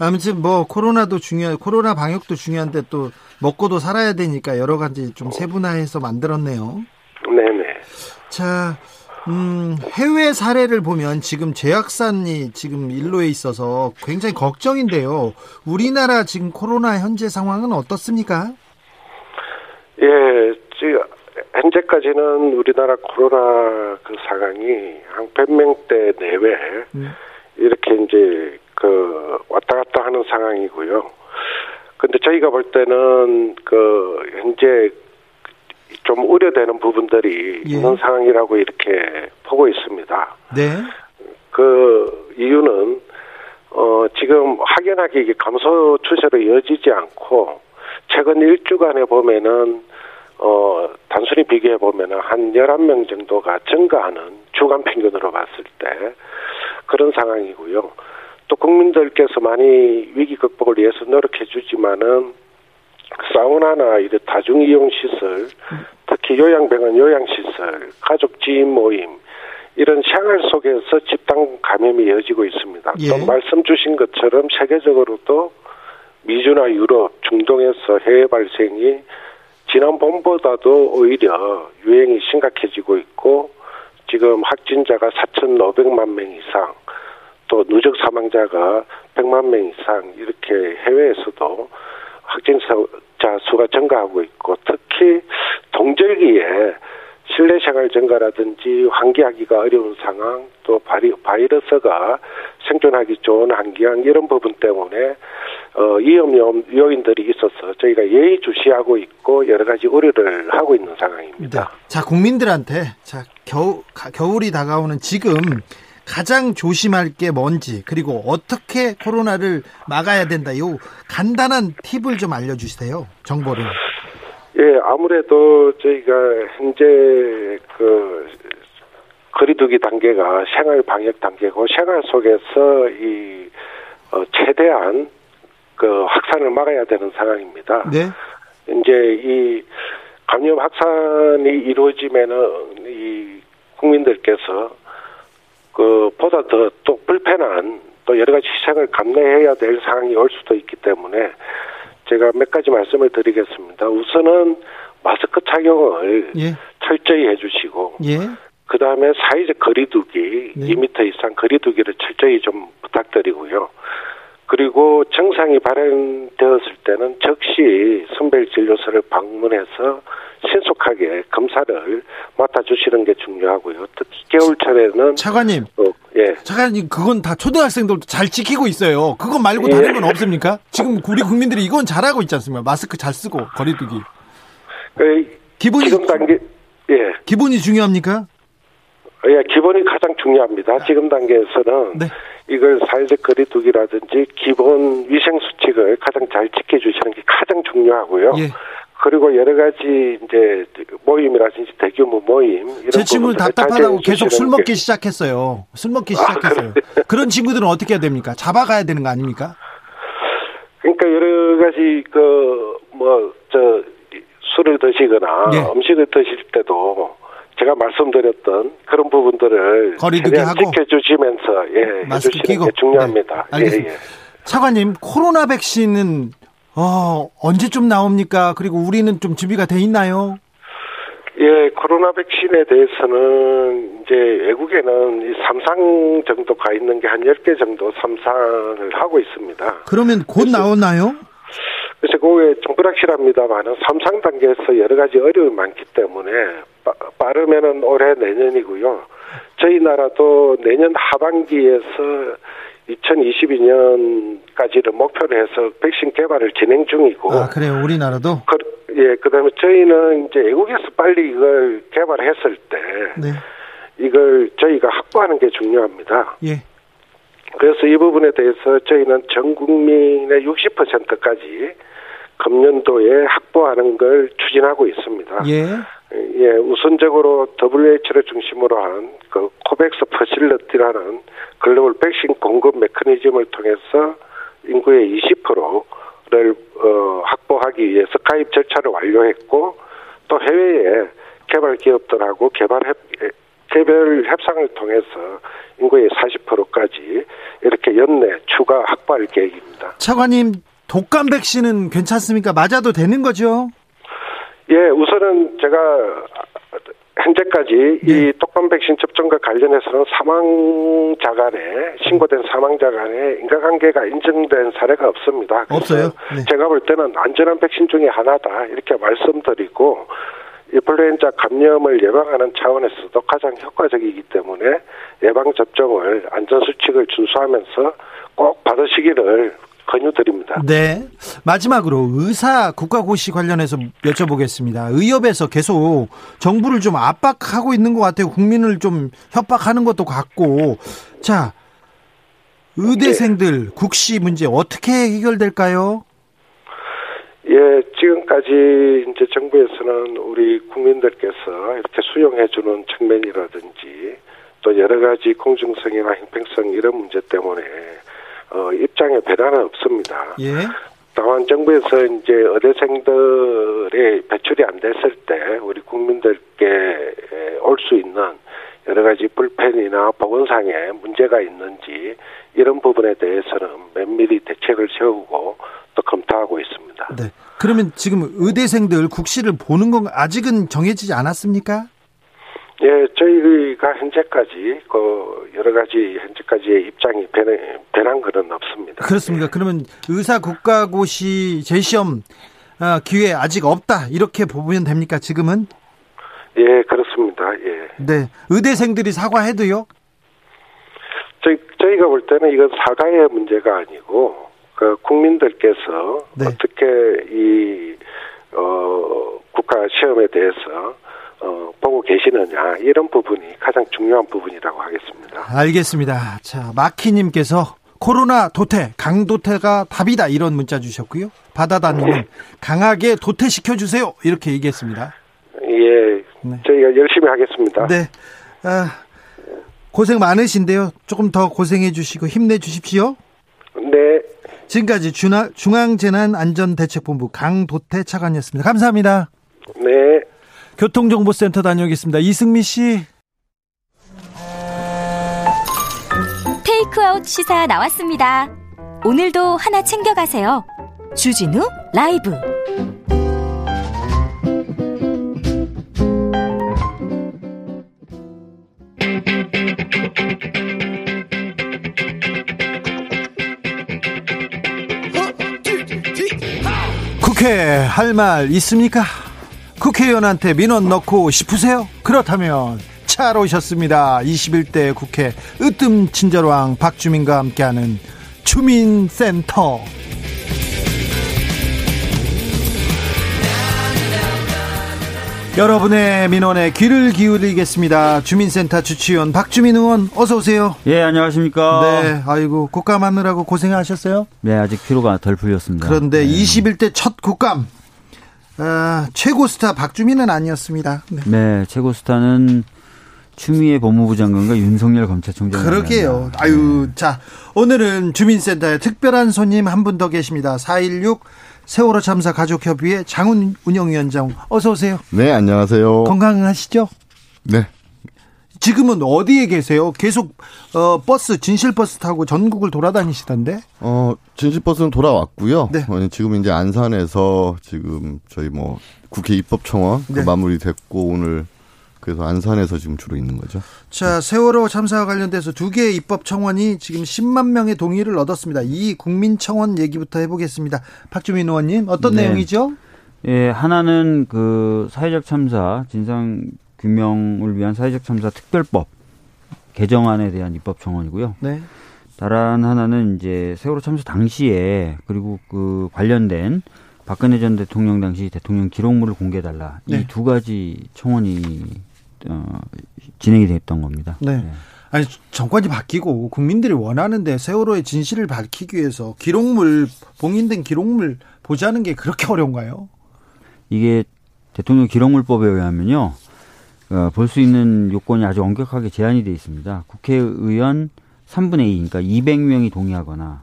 아무튼 뭐 코로나도 중요 코로나 방역도 중요한데 또 먹고도 살아야 되니까 여러 가지 좀 세분화해서 만들었네요. 네네. 자, 음, 해외 사례를 보면 지금 제약산이 지금 일로에 있어서 굉장히 걱정인데요. 우리나라 지금 코로나 현재 상황은 어떻습니까? 예, 지금 현재까지는 우리나라 코로나 그 상황이 한 100명대 내외 음. 이렇게 이제 그 왔다 갔다 하는 상황이고요. 근데 저희가 볼 때는 그 현재 좀 우려되는 부분들이 예. 있는 상황이라고 이렇게 보고 있습니다. 네. 그 이유는 어 지금 확연하게 이게 감소 추세로 이어지지 않고 최근 일주간에 보면은 어 단순히 비교해 보면은 한 11명 정도가 증가하는 주간 평균으로 봤을 때 그런 상황이고요. 또 국민들께서 많이 위기 극복을 위해서 노력해 주지만은 사우나나 이런 다중 이용 시설, 특히 요양병원 요양 시설, 가족 지인 모임 이런 생활 속에서 집단 감염이 이어지고 있습니다. 예. 또 말씀 주신 것처럼 세계적으로도 미주나 유럽, 중동에서 해외 발생이 지난번보다도 오히려 유행이 심각해지고 있고 지금 확진자가 4,500만 명 이상, 또 누적 사망자가 100만 명 이상 이렇게 해외에서도 확진자 수가 증가하고 있고 특히 동절기에 실내 생활 증가라든지 환기하기가 어려운 상황 또 바리, 바이러스가 생존하기 좋은 환경 이런 부분 때문에 어, 위험 요인들이 있어서 저희가 예의주시하고 있고 여러 가지 우려를 하고 있는 상황입니다. 네. 자 국민들한테 자 겨우 겨울이 다가오는 지금 가장 조심할 게 뭔지 그리고 어떻게 코로나를 막아야 된다. 요 간단한 팁을 좀 알려주세요. 정보를. 예, 아무래도 저희가 현재 그 거리두기 단계가 생활 방역 단계고 생활 속에서 이 어, 최대한 그 확산을 막아야 되는 상황입니다. 네. 이제 이 감염 확산이 이루어지면은 이 국민들께서 그 보다 더 또 불편한 또 여러 가지 희생을 감내해야 될 상황이 올 수도 있기 때문에 제가 몇 가지 말씀을 드리겠습니다. 우선은 마스크 착용을 예. 철저히 해주시고 예. 그 다음에 사회적 거리두기 네. 2미터 이상 거리두기를 철저히 좀 부탁드리고요. 그리고 증상이 발현되었을 때는 즉시 선별진료소를 방문해서 신속하게 검사를 맡아주시는 게 중요하고요. 특히 겨울철에는 차관님, 어, 예, 차관님 그건 다 초등학생들도 잘 지키고 있어요. 그거 말고 예. 다른 건 없습니까? 지금 우리 국민들이 이건 잘하고 있지 않습니까? 마스크 잘 쓰고 거리두기. 그, 기본이 지금 단계 예 기본이 중요합니까? 예, 기본이 가장 중요합니다. 지금 단계에서는 네. 이걸 사회적 거리두기라든지 기본 위생 수칙을 가장 잘 지켜주시는 게 가장 중요하고요. 예. 그리고 여러 가지 이제 모임이라든지 대규모 모임 이런 제 친구는 답답하다고 계속 술 먹기 시작했어요. 술 먹기 아, 시작했어요. 아, 그런 친구들은 어떻게 해야 됩니까? 잡아가야 되는 거 아닙니까? 그러니까 여러 가지 그 뭐 저 술을 드시거나 네. 음식을 드실 때도 제가 말씀드렸던 그런 부분들을 거리두기 하고 지켜주시면서 예 해주시는 끼고. 게 중요합니다. 네. 알겠습니다. 예, 예. 차관님 코로나 백신은 어, 언제좀 나옵니까? 그리고 우리는 좀 준비가 돼 있나요? 예, 코로나 백신에 대해서는 이제 외국에는 이 3상 정도 가 있는 게 한 10개 정도 3상을 하고 있습니다. 그러면 곧 나오나요? 그래서 그게 좀 불확실합니다만은 3상 단계에서 여러 가지 어려움이 많기 때문에 빠, 르면은 올해 내년이고요. 저희 나라도 내년 하반기에서 2022년까지를 목표로 해서 백신 개발을 진행 중이고. 아, 그래요. 우리나라도? 그, 예, 그 다음에 저희는 이제 외국에서 빨리 이걸 개발했을 때. 네. 이걸 저희가 확보하는 게 중요합니다. 예. 그래서 이 부분에 대해서 저희는 전 국민의 60%까지 금년도에 확보하는 걸 추진하고 있습니다. 예. 예, 우선적으로 WHO를 중심으로 한 그 코백스 퍼실러티라는 글로벌 백신 공급 메커니즘을 통해서 인구의 20%를 어, 확보하기 위해서 가입 절차를 완료했고 또 해외에 개발 기업들하고 개발 협, 개별 협상을 통해서 인구의 40%까지 이렇게 연내 추가 확보할 계획입니다. 차관님 독감 백신은 괜찮습니까? 맞아도 되는 거죠? 예, 우선은 제가 현재까지 예. 이 독감 백신 접종과 관련해서는 사망자 간에 신고된 사망자 간에 인과관계가 인정된 사례가 없습니다. 없어요? 네. 제가 볼 때는 안전한 백신 중에 하나다 이렇게 말씀드리고 인플루엔자 감염을 예방하는 차원에서도 가장 효과적이기 때문에 예방 접종을 안전 수칙을 준수하면서 꼭 받으시기를 권유드립니다. 네. 마지막으로 의사 국가고시 관련해서 여쭤보겠습니다. 의협에서 계속 정부를 좀 압박하고 있는 것 같아요. 국민을 좀 협박하는 것도 같고. 자, 의대생들 국시 문제 어떻게 해결될까요? 예, 지금까지 이제 정부에서는 우리 국민들께서 이렇게 수용해주는 측면이라든지 또 여러 가지 공정성이나 형평성 이런 문제 때문에 어, 입장에 배단은 없습니다. 예. 다만 정부에서 이제 의대생들의 배출이 안 됐을 때 우리 국민들께 올 수 있는 여러 가지 불편이나 보건상의 문제가 있는지 이런 부분에 대해서는 면밀히 대책을 세우고 또 검토하고 있습니다. 네. 그러면 지금 의대생들 국시를 보는 건 아직은 정해지지 않았습니까? 예, 저희가 현재까지 그 여러 가지 현재까지의 입장이 변해, 변한 것은 없습니다. 그렇습니까? 예. 그러면 의사 국가고시 재시험 어, 기회 아직 없다 이렇게 보면 됩니까? 지금은? 예, 그렇습니다. 예. 네, 의대생들이 사과해도요? 저희 저희가 볼 때는 이건 사과의 문제가 아니고 그 국민들께서 네. 어떻게 이 어, 국가 시험에 대해서 어, 보고 계시느냐 이런 부분이 가장 중요한 부분이라고 하겠습니다. 알겠습니다. 자 마키님께서 코로나 도태 강도태가 답이다 이런 문자 주셨고요. 바다다님은 네. 강하게 도태시켜 주세요 이렇게 얘기했습니다. 예, 네. 저희가 열심히 하겠습니다. 네, 아, 고생 많으신데요. 조금 더 고생해 주시고 힘내 주십시오. 네. 지금까지 중앙재난안전대책본부 강도태 차관이었습니다. 감사합니다. 네. 교통정보센터 다녀오겠습니다. 이승미 씨. 테이크아웃 시사 나왔습니다. 오늘도 하나 챙겨가세요. 주진우 라이브. 국회 할 말 있습니까? 국회의원한테 민원 넣고 싶으세요? 그렇다면 잘 오셨습니다. 21대 국회 으뜸 친절왕 박주민과 함께하는 주민센터. 여러분의 민원에 귀를 기울이겠습니다. 주민센터 주치원 박주민 의원 어서 오세요. 예, 안녕하십니까. 네, 아이고 국감 하느라고 고생하셨어요. 네, 아직 피로가 덜 풀렸습니다. 그런데 네. 21대 첫 국감 아, 최고 스타 박주민은 아니었습니다. 네, 네 최고 스타는 추미애 법무부 장관과 윤석열 검찰총장. 그러게요. 아유, 자 오늘은 주민센터에 특별한 손님 한 분 더 계십니다. 416 세월호 참사 가족협의회 장훈 운영위원장 어서 오세요. 네, 안녕하세요. 건강하시죠? 네. 지금은 어디에 계세요? 계속 어, 버스 진실 버스 타고 전국을 돌아다니시던데? 어 진실 버스는 돌아왔고요. 네. 어, 지금 이제 안산에서 지금 저희 뭐 국회 입법청원 그 네. 마무리됐고 오늘 그래서 안산에서 지금 주로 있는 거죠. 자, 세월호 참사와 관련돼서 두 개의 입법 청원이 지금 10만 명의 동의를 얻었습니다. 이 국민 청원 얘기부터 해보겠습니다. 박주민 의원님, 어떤 네. 내용이죠? 예, 하나는 그 사회적 참사 진상 규명을 위한 사회적 참사 특별법 개정안에 대한 입법 청원이고요. 네. 다른 하나는 이제 세월호 참사 당시에 그리고 그 관련된 박근혜 전 대통령 당시 대통령 기록물을 공개해달라 네. 이두 가지 청원이 어, 진행이 됐던 겁니다. 네. 네. 아니 정권이 바뀌고 국민들이 원하는데 세월호의 진실을 밝히기 위해서 기록물 봉인된 기록물 보자는 게 그렇게 어려운가요? 이게 대통령 기록물법에 의하면요. 어, 볼 수 있는 요건이 아주 엄격하게 제한이 돼 있습니다. 국회의원 3분의 2, 그러니까 200명이 동의하거나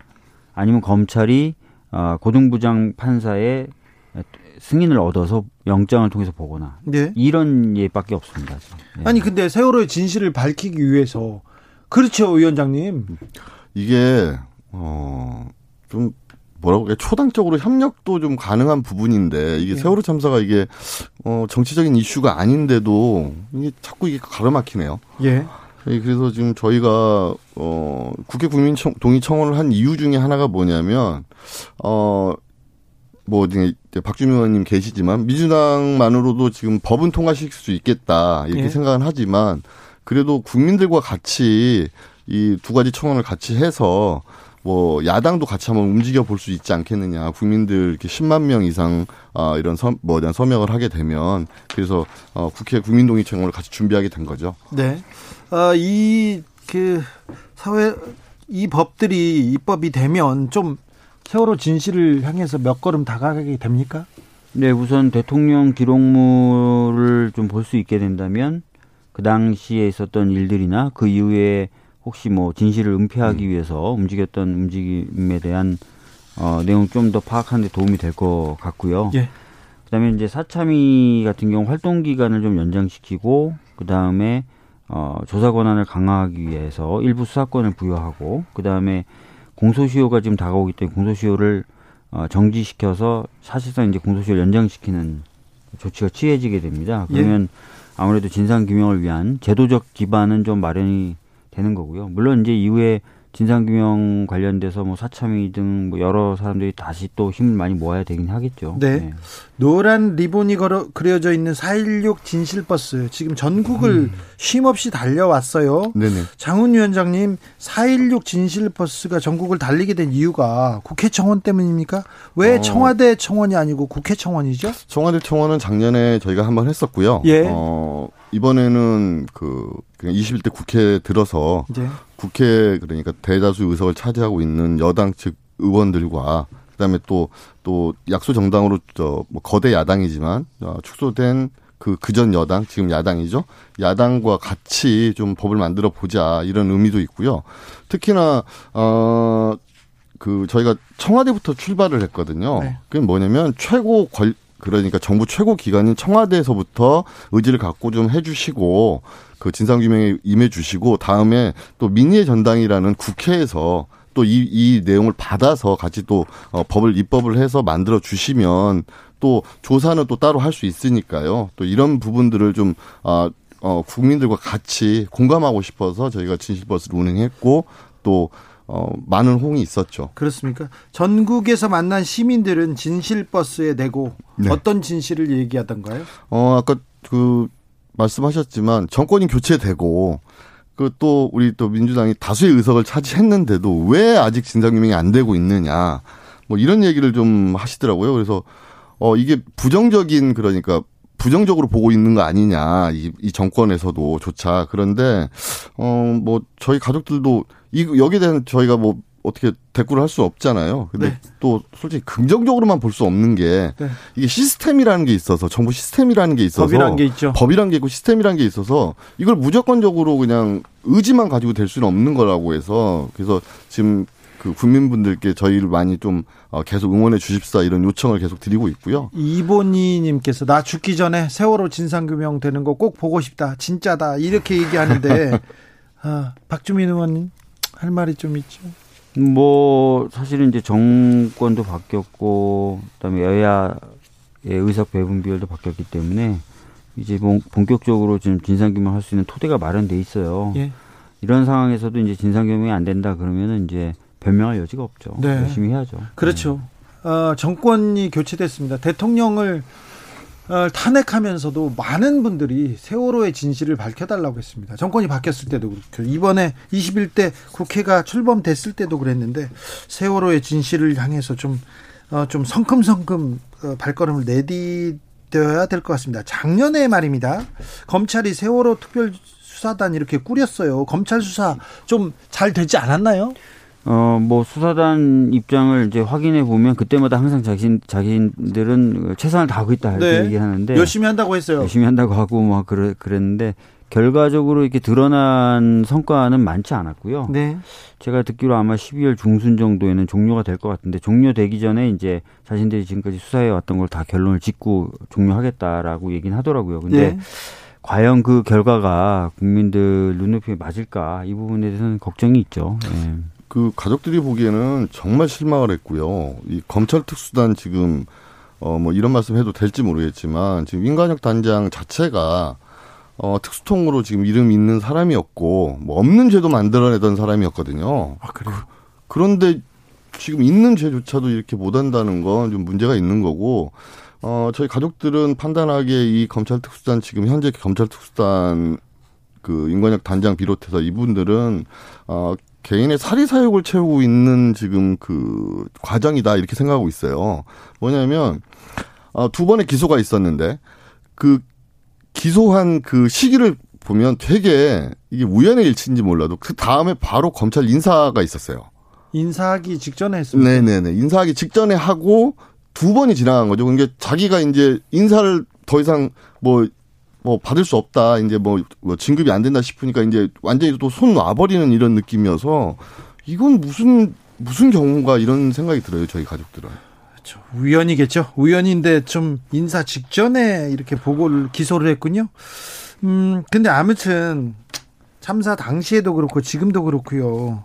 아니면 검찰이 어, 고등부장 판사의 승인을 얻어서 영장을 통해서 보거나 네. 이런 예밖에 없습니다. 네. 아니 근데 세월호의 진실을 밝히기 위해서 그렇죠 위원장님 이게 어좀 뭐라고 해 초당적으로 협력도 좀 가능한 부분인데 이게 네. 세월호 참사가 이게 어 정치적인 이슈가 아닌데도 이게 자꾸 이게 가로막히네요. 예. 그래서 지금 저희가 어 국회 국민 동의 청원을 한 이유 중에 하나가 뭐냐면 어 뭐 이제 박주민 의원님 계시지만 민주당만으로도 지금 법은 통과시킬 수 있겠다 이렇게 예. 생각은 하지만 그래도 국민들과 같이 이 두 가지 청원을 같이 해서 뭐 야당도 같이 한번 움직여 볼 수 있지 않겠느냐 국민들 이렇게 10만 명 이상 어 이런 서뭐 이런 서명을 하게 되면 그래서 어 국회 국민동의 청원을 같이 준비하게 된 거죠. 네. 어이그 사회 이 법들이 입법이 되면 좀 세월호 진실을 향해서 몇 걸음 다가가게 됩니까? 네, 우선 대통령 기록물을 좀 볼 수 있게 된다면 그 당시에 있었던 일들이나 그 이후에 혹시 뭐 진실을 은폐하기 음. 위해서 움직였던 움직임에 대한 어, 내용 좀 더 파악하는 데 도움이 될 것 같고요. 예. 그다음에 이제 사참위 같은 경우 활동 기간을 좀 연장시키고 그다음에 어, 조사 권한을 강화하기 위해서 일부 수사권을 부여하고 그다음에 공소시효가 지금 다가오기 때문에 공소시효를 어, 정지시켜서 사실상 이제 공소시효를 연장시키는 조치가 취해지게 됩니다. 그러면 예. 아무래도 진상 규명을 위한 제도적 기반은 좀 마련이 되는 거고요. 물론 이제 이후에 진상규명 관련돼서 뭐 사참위 등 뭐 여러 사람들이 다시 또 힘을 많이 모아야 되긴 하겠죠. 네. 네. 노란 리본이 걸어, 그려져 있는 416 진실버스 지금 전국을 음. 쉼없이 달려왔어요. 네네. 장훈 위원장님 416 진실버스가 전국을 달리게 된 이유가 국회 청원 때문입니까? 왜 어. 청와대 청원이 아니고 국회 청원이죠? 청와대 청원은 작년에 저희가 한번 했었고요. 예. 어, 이번에는 그 21대 국회 들어서 네. 국회 그러니까 대다수 의석을 차지하고 있는 여당 측 의원들과 그다음에 또 또 약소 정당으로 저 뭐 거대 야당이지만 어, 축소된 그 그전 여당 지금 야당이죠? 야당과 같이 좀 법을 만들어 보자 이런 의미도 있고요. 특히나 어그 저희가 청와대부터 출발을 했거든요. 네. 그게 뭐냐면 최고 권 그러니까 정부 최고 기관인 청와대에서부터 의지를 갖고 좀 해주시고 그 진상규명에 임해주시고 다음에 또 민의의 전당이라는 국회에서 또 이 이 내용을 받아서 같이 또 어, 법을 입법을 해서 만들어 주시면 또 조사는 또 따로 할 수 있으니까요. 또 이런 부분들을 좀 아, 어, 국민들과 같이 공감하고 싶어서 저희가 진실버스를 운행했고 또 어, 많은 호응이 있었죠. 그렇습니까? 전국에서 만난 시민들은 진실버스에 내고 네. 어떤 진실을 얘기하던가요? 어, 아까 그 말씀하셨지만 정권이 교체되고 그 또 우리 또 민주당이 다수의 의석을 차지했는데도 왜 아직 진상규명이 안 되고 있느냐 뭐 이런 얘기를 좀 하시더라고요. 그래서 어 이게 부정적인 그러니까 부정적으로 보고 있는 거 아니냐 이, 이 정권에서도 조차 그런데 어 뭐 저희 가족들도 이 여기에 대한 저희가 뭐 어떻게 대꾸를 할 수 없잖아요. 근데 네. 또 솔직히 긍정적으로만 볼 수 없는 게 네. 이게 시스템이라는 게 있어서 정부 시스템이라는 게 있어서 법이란 게 있죠. 법이란 게 있고 시스템이란 게 있어서 이걸 무조건적으로 그냥 의지만 가지고 될 수는 없는 거라고 해서 그래서 지금 그 국민분들께 저희를 많이 좀 어, 계속 응원해 주십사 이런 요청을 계속 드리고 있고요. 이본희님께서 나 죽기 전에 세월호 진상규명 되는 거 꼭 보고 싶다. 진짜다. 이렇게 얘기하는데 아, 박주민 의원님 할 말이 좀 있죠. 뭐 사실은 이제 정권도 바뀌었고 그다음에 여야의 의석 배분 비율도 바뀌었기 때문에 이제 본격적으로 지금 진상규명 할 수 있는 토대가 마련돼 있어요. 예. 이런 상황에서도 이제 진상규명이 안 된다 그러면은 이제 변명할 여지가 없죠. 네. 열심히 해야죠. 그렇죠. 네. 어, 정권이 교체됐습니다. 대통령을 어, 탄핵하면서도 많은 분들이 세월호의 진실을 밝혀달라고 했습니다. 정권이 바뀌었을 때도 그렇고 이번에 21대 국회가 출범됐을 때도 그랬는데 세월호의 진실을 향해서 좀, 어, 좀 성큼성큼 어, 발걸음을 내디뎌야 될 것 같습니다. 작년에 말입니다. 검찰이 세월호 특별 수사단 이렇게 꾸렸어요. 검찰 수사 좀 잘 되지 않았나요? 어, 뭐 수사단 입장을 이제 확인해 보면 그때마다 항상 자신 자신들은 최선을 다하고 있다 이렇게 네. 얘기하는데 열심히 한다고 했어요. 열심히 한다고 하고 막 그래 그랬는데 결과적으로 이렇게 드러난 성과는 많지 않았고요. 네. 제가 듣기로 아마 12월 중순 정도에는 종료가 될 것 같은데 종료되기 전에 이제 자신들이 지금까지 수사해 왔던 걸 다 결론을 짓고 종료하겠다라고 얘기는 하더라고요. 근데 네. 과연 그 결과가 국민들 눈높이에 맞을까 이 부분에 대해서는 걱정이 있죠. 네. 그 가족들이 보기에는 정말 실망을 했고요. 이 검찰 특수단 지금 어 뭐 이런 말씀 해도 될지 모르겠지만 지금 인간혁 단장 자체가 어 특수통으로 지금 이름 있는 사람이었고 뭐 없는 죄도 만들어내던 사람이었거든요. 아 그래요? 그, 런데 지금 있는 죄조차도 이렇게 못한다는 건 좀 문제가 있는 거고 어 저희 가족들은 판단하기에 이 검찰 특수단 지금 현재 검찰 특수단 그 인권혁 단장 비롯해서 이분들은 어 개인의 사리 사욕을 채우고 있는 지금 그 과정이다 이렇게 생각하고 있어요. 뭐냐면 어, 두 번의 기소가 있었는데 그 기소한 그 시기를 보면 되게 이게 우연의 일치인지 몰라도 그 다음에 바로 검찰 인사가 있었어요. 인사하기 직전에 했습니다. 네네네. 인사하기 직전에 하고 두 번이 지나간 거죠. 그러니까 자기가 이제 인사를 더 이상 뭐 뭐 받을 수 없다. 이제 뭐, 뭐 진급이 안 된다 싶으니까 이제 완전히 또 손 놔버리는 이런 느낌이어서 이건 무슨 무슨 경우가 이런 생각이 들어요. 저희 가족들은. 그렇죠. 우연이겠죠. 우연인데 좀 인사 직전에 이렇게 보고를 기소를 했군요. 음, 근데 아무튼 참사 당시에도 그렇고 지금도 그렇고요.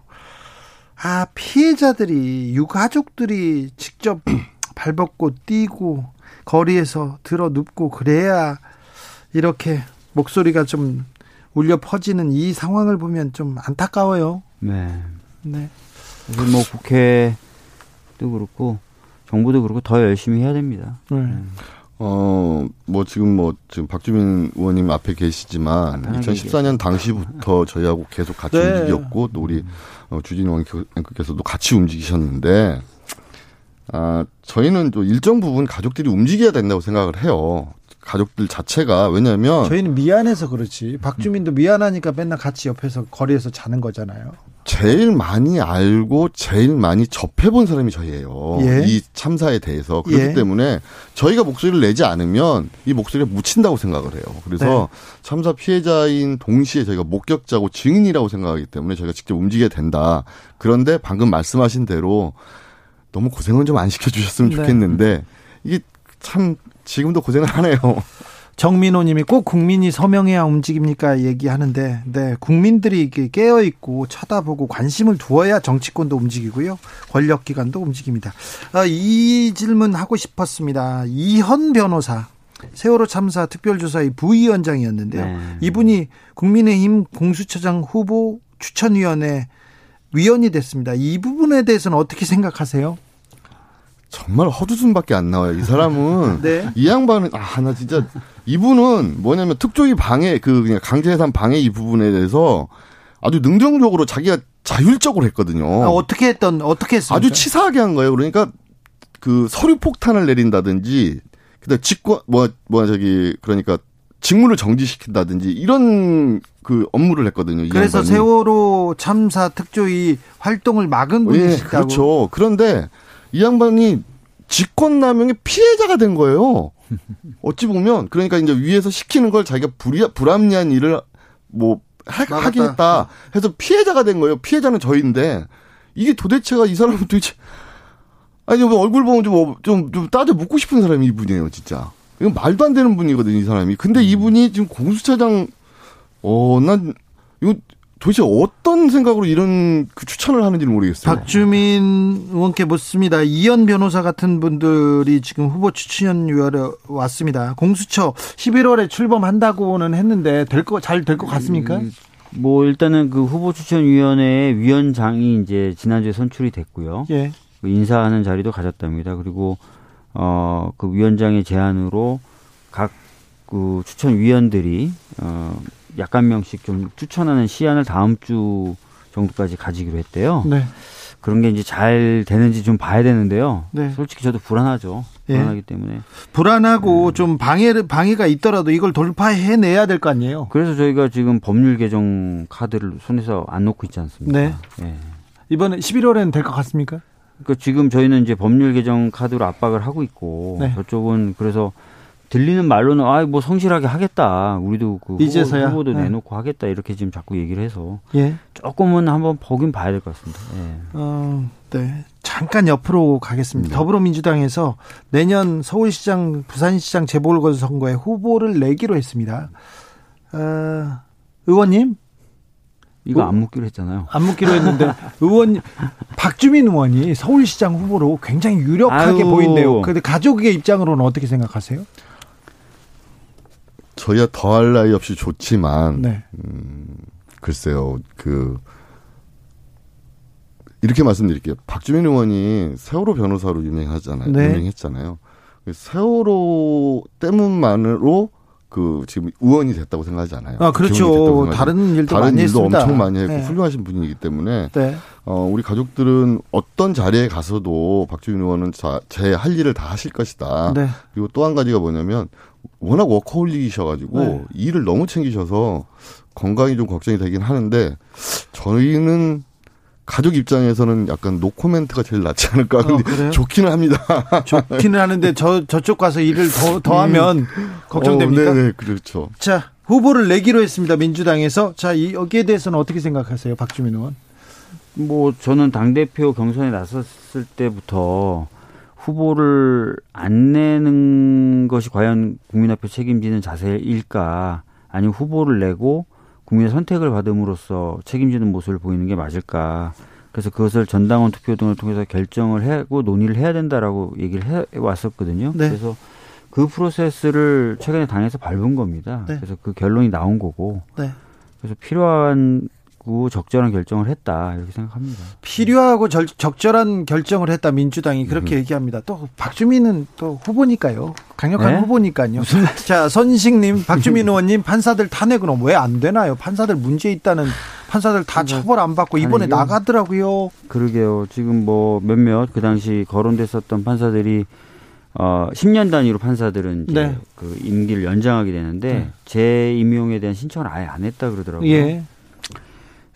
아, 피해자들이 유가족들이 직접 발벗고 뛰고 거리에서 들어 눕고 그래야 이렇게 목소리가 좀 울려 퍼지는 이 상황을 보면 좀 안타까워요. 네. 네. 뭐 국회도 그렇고 정부도 그렇고 더 열심히 해야 됩니다. 네. 네. 어, 뭐 지금 뭐 지금 박주민 의원님 앞에 계시지만 2014년 당시부터 저희하고 계속 같이 네. 움직였고 또 우리 어, 주진우 앵커께서도 같이 움직이셨는데 아, 저희는 또 일정 부분 가족들이 움직여야 된다고 생각을 해요. 가족들 자체가 왜냐하면 저희는 미안해서 그렇지 박주민도 미안하니까 맨날 같이 옆에서 거리에서 자는 거잖아요. 제일 많이 알고 제일 많이 접해본 사람이 저희예요. 예. 이 참사에 대해서 그렇기 예. 때문에 저희가 목소리를 내지 않으면 이 목소리가 묻힌다고 생각을 해요. 그래서 네. 참사 피해자인 동시에 저희가 목격자고 증인이라고 생각하기 때문에 저희가 직접 움직여야 된다. 그런데 방금 말씀하신 대로 너무 고생은 좀 안 시켜주셨으면 네. 좋겠는데 이게 참 지금도 고생을 하네요. 정민호 님이 꼭 국민이 서명해야 움직입니까 얘기하는데 네 국민들이 깨어 있고 쳐다보고 관심을 두어야 정치권도 움직이고요 권력 기관도 움직입니다. 아, 이 질문 하고 싶었습니다. 이현 변호사 세월호 참사 특별조사의 부위원장이었는데요. 네. 이분이 국민의힘 공수처장 후보 추천위원회 위원이 됐습니다. 이 부분에 대해서는 어떻게 생각하세요? 정말 헛웃음밖에 안 나와요. 이 사람은 네. 이 양반은 아 나 진짜 이분은 뭐냐면 특조위 방해 그 그냥 강제해산 방해 이 부분에 대해서 아주 능동적으로 자기가 자율적으로 했거든요. 아, 어떻게 했던 어떻게 했어요? 아주 치사하게 한 거예요. 그러니까 그 서류 폭탄을 내린다든지 근데 직권 뭐뭐 뭐 저기 그러니까 직무를 정지시킨다든지 이런 그 업무를 했거든요. 그래서 양반이. 세월호 참사 특조위 활동을 막은 분이시다고. 예, 그렇죠. 그런데 이 양반이 직권남용의 피해자가 된 거예요. 어찌 보면 그러니까 이제 위에서 시키는 걸 자기가 불이, 불합리한 일을 뭐 하, 하긴 했다 해서 피해자가 된 거예요. 피해자는 저인데 이게 도대체가 이 사람은 도대체 아니 뭐 얼굴 보면 좀좀 좀, 좀 따져 묻고 싶은 사람이 이분이에요, 진짜. 이건 말도 안 되는 분이거든요, 이 사람이. 근데 이분이 지금 공수처장 어난 이거 도대체 어떤 생각으로 이런 그 추천을 하는지 모르겠어요. 박주민 의원께 묻습니다. 이현 변호사 같은 분들이 지금 후보 추천위원회 왔습니다. 공수처 11월에 출범한다고는 했는데 될 거 잘 될 것 같습니까? 음, 뭐 일단은 그 후보 추천위원회 위원장이 이제 지난주에 선출이 됐고요. 예. 그 인사하는 자리도 가졌답니다. 그리고 어 그 위원장의 제안으로 각그 추천위원들이 어 약간 명씩 좀 추천하는 시안을 다음 주 정도까지 가지기로 했대요. 네. 그런 게 이제 잘 되는지 좀 봐야 되는데요. 네. 솔직히 저도 불안하죠. 예. 불안하기 예. 때문에. 불안하고 음. 좀 방해, 방해가 있더라도 이걸 돌파해 내야 될 거 아니에요? 그래서 저희가 지금 법률 개정 카드를 손에서 안 놓고 있지 않습니까? 네. 예. 이번에 11월에는 될 것 같습니까? 그러니까 지금 저희는 이제 법률 개정 카드로 압박을 하고 있고 네. 저쪽은 그래서 들리는 말로는 아 뭐 성실하게 하겠다. 우리도 그 이제서야 후보, 도 네. 내놓고 하겠다 이렇게 지금 자꾸 얘기를 해서 예. 조금은 한번 보긴 봐야 될 것 같습니다. 예. 어, 네. 잠깐 옆으로 가겠습니다. 네. 더불어민주당에서 내년 서울시장, 부산시장 재보궐선거에 후보를 내기로 했습니다. 어, 의원님 이거 안 묻기로 했잖아요. 안 묻기로 했는데 의원 박주민 의원이 서울시장 후보로 굉장히 유력하게 아유. 보인대요. 근데 가족의 입장으로는 어떻게 생각하세요? 저희야 더할 나위 없이 좋지만 네. 음, 글쎄요 그 이렇게 말씀드릴게요. 박주민 의원이 세월호 변호사로 유명하잖아요. 네. 유명했잖아요. 세월호 때문만으로 그 지금 의원이 됐다고 생각하지 않아요. 아 그렇죠. 다른 일도 다른 많이 일도 했습니다. 엄청 많이 했고 네. 훌륭하신 분이기 때문에 네. 어, 우리 가족들은 어떤 자리에 가서도 박주민 의원은 제 할 일을 다 하실 것이다. 네. 그리고 또 한 가지가 뭐냐면 워낙 워커홀릭이셔가지고 네. 일을 너무 챙기셔서 건강이 좀 걱정이 되긴 하는데 저희는 가족 입장에서는 약간 노코멘트가 제일 낫지 않을까. 어, 근데 좋기는 합니다. 좋기는 하는데 저 저쪽 가서 일을 더 더하면 음. 걱정됩니까? 어, 네, 그렇죠. 자 후보를 내기로 했습니다 민주당에서. 자 여기에 대해서는 어떻게 생각하세요, 박주민 의원? 뭐 저는 당 대표 경선에 나섰을 때부터 후보를 안 내는 것이 과연 국민 앞에 책임지는 자세일까? 아니면 후보를 내고 국민의 선택을 받음으로써 책임지는 모습을 보이는 게 맞을까? 그래서 그것을 전당원 투표 등을 통해서 결정을 하고 논의를 해야 된다라고 얘기를 해 왔었거든요. 네. 그래서 그 프로세스를 최근에 당에서 밟은 겁니다. 네. 그래서 그 결론이 나온 거고. 네. 그래서 필요한 고 적절한 결정을 했다 이렇게 생각합니다. 필요하고 절, 적절한 결정을 했다 민주당이 그렇게 음. 얘기합니다. 또 박주민은 또 후보니까요. 강력한 네? 후보니까요. 자 선식님, 박주민 의원님 판사들 탄핵은 왜 안 되나요? 판사들 문제 있다는 판사들 다 처벌 안 받고 이번에 아니, 나가더라고요. 그러게요. 지금 뭐 몇몇 그 당시 거론됐었던 판사들이 어 10년 단위로 판사들은 이제 네. 그 임기를 연장하게 되는데 네. 재임용에 대한 신청을 아예 안 했다 그러더라고요. 예.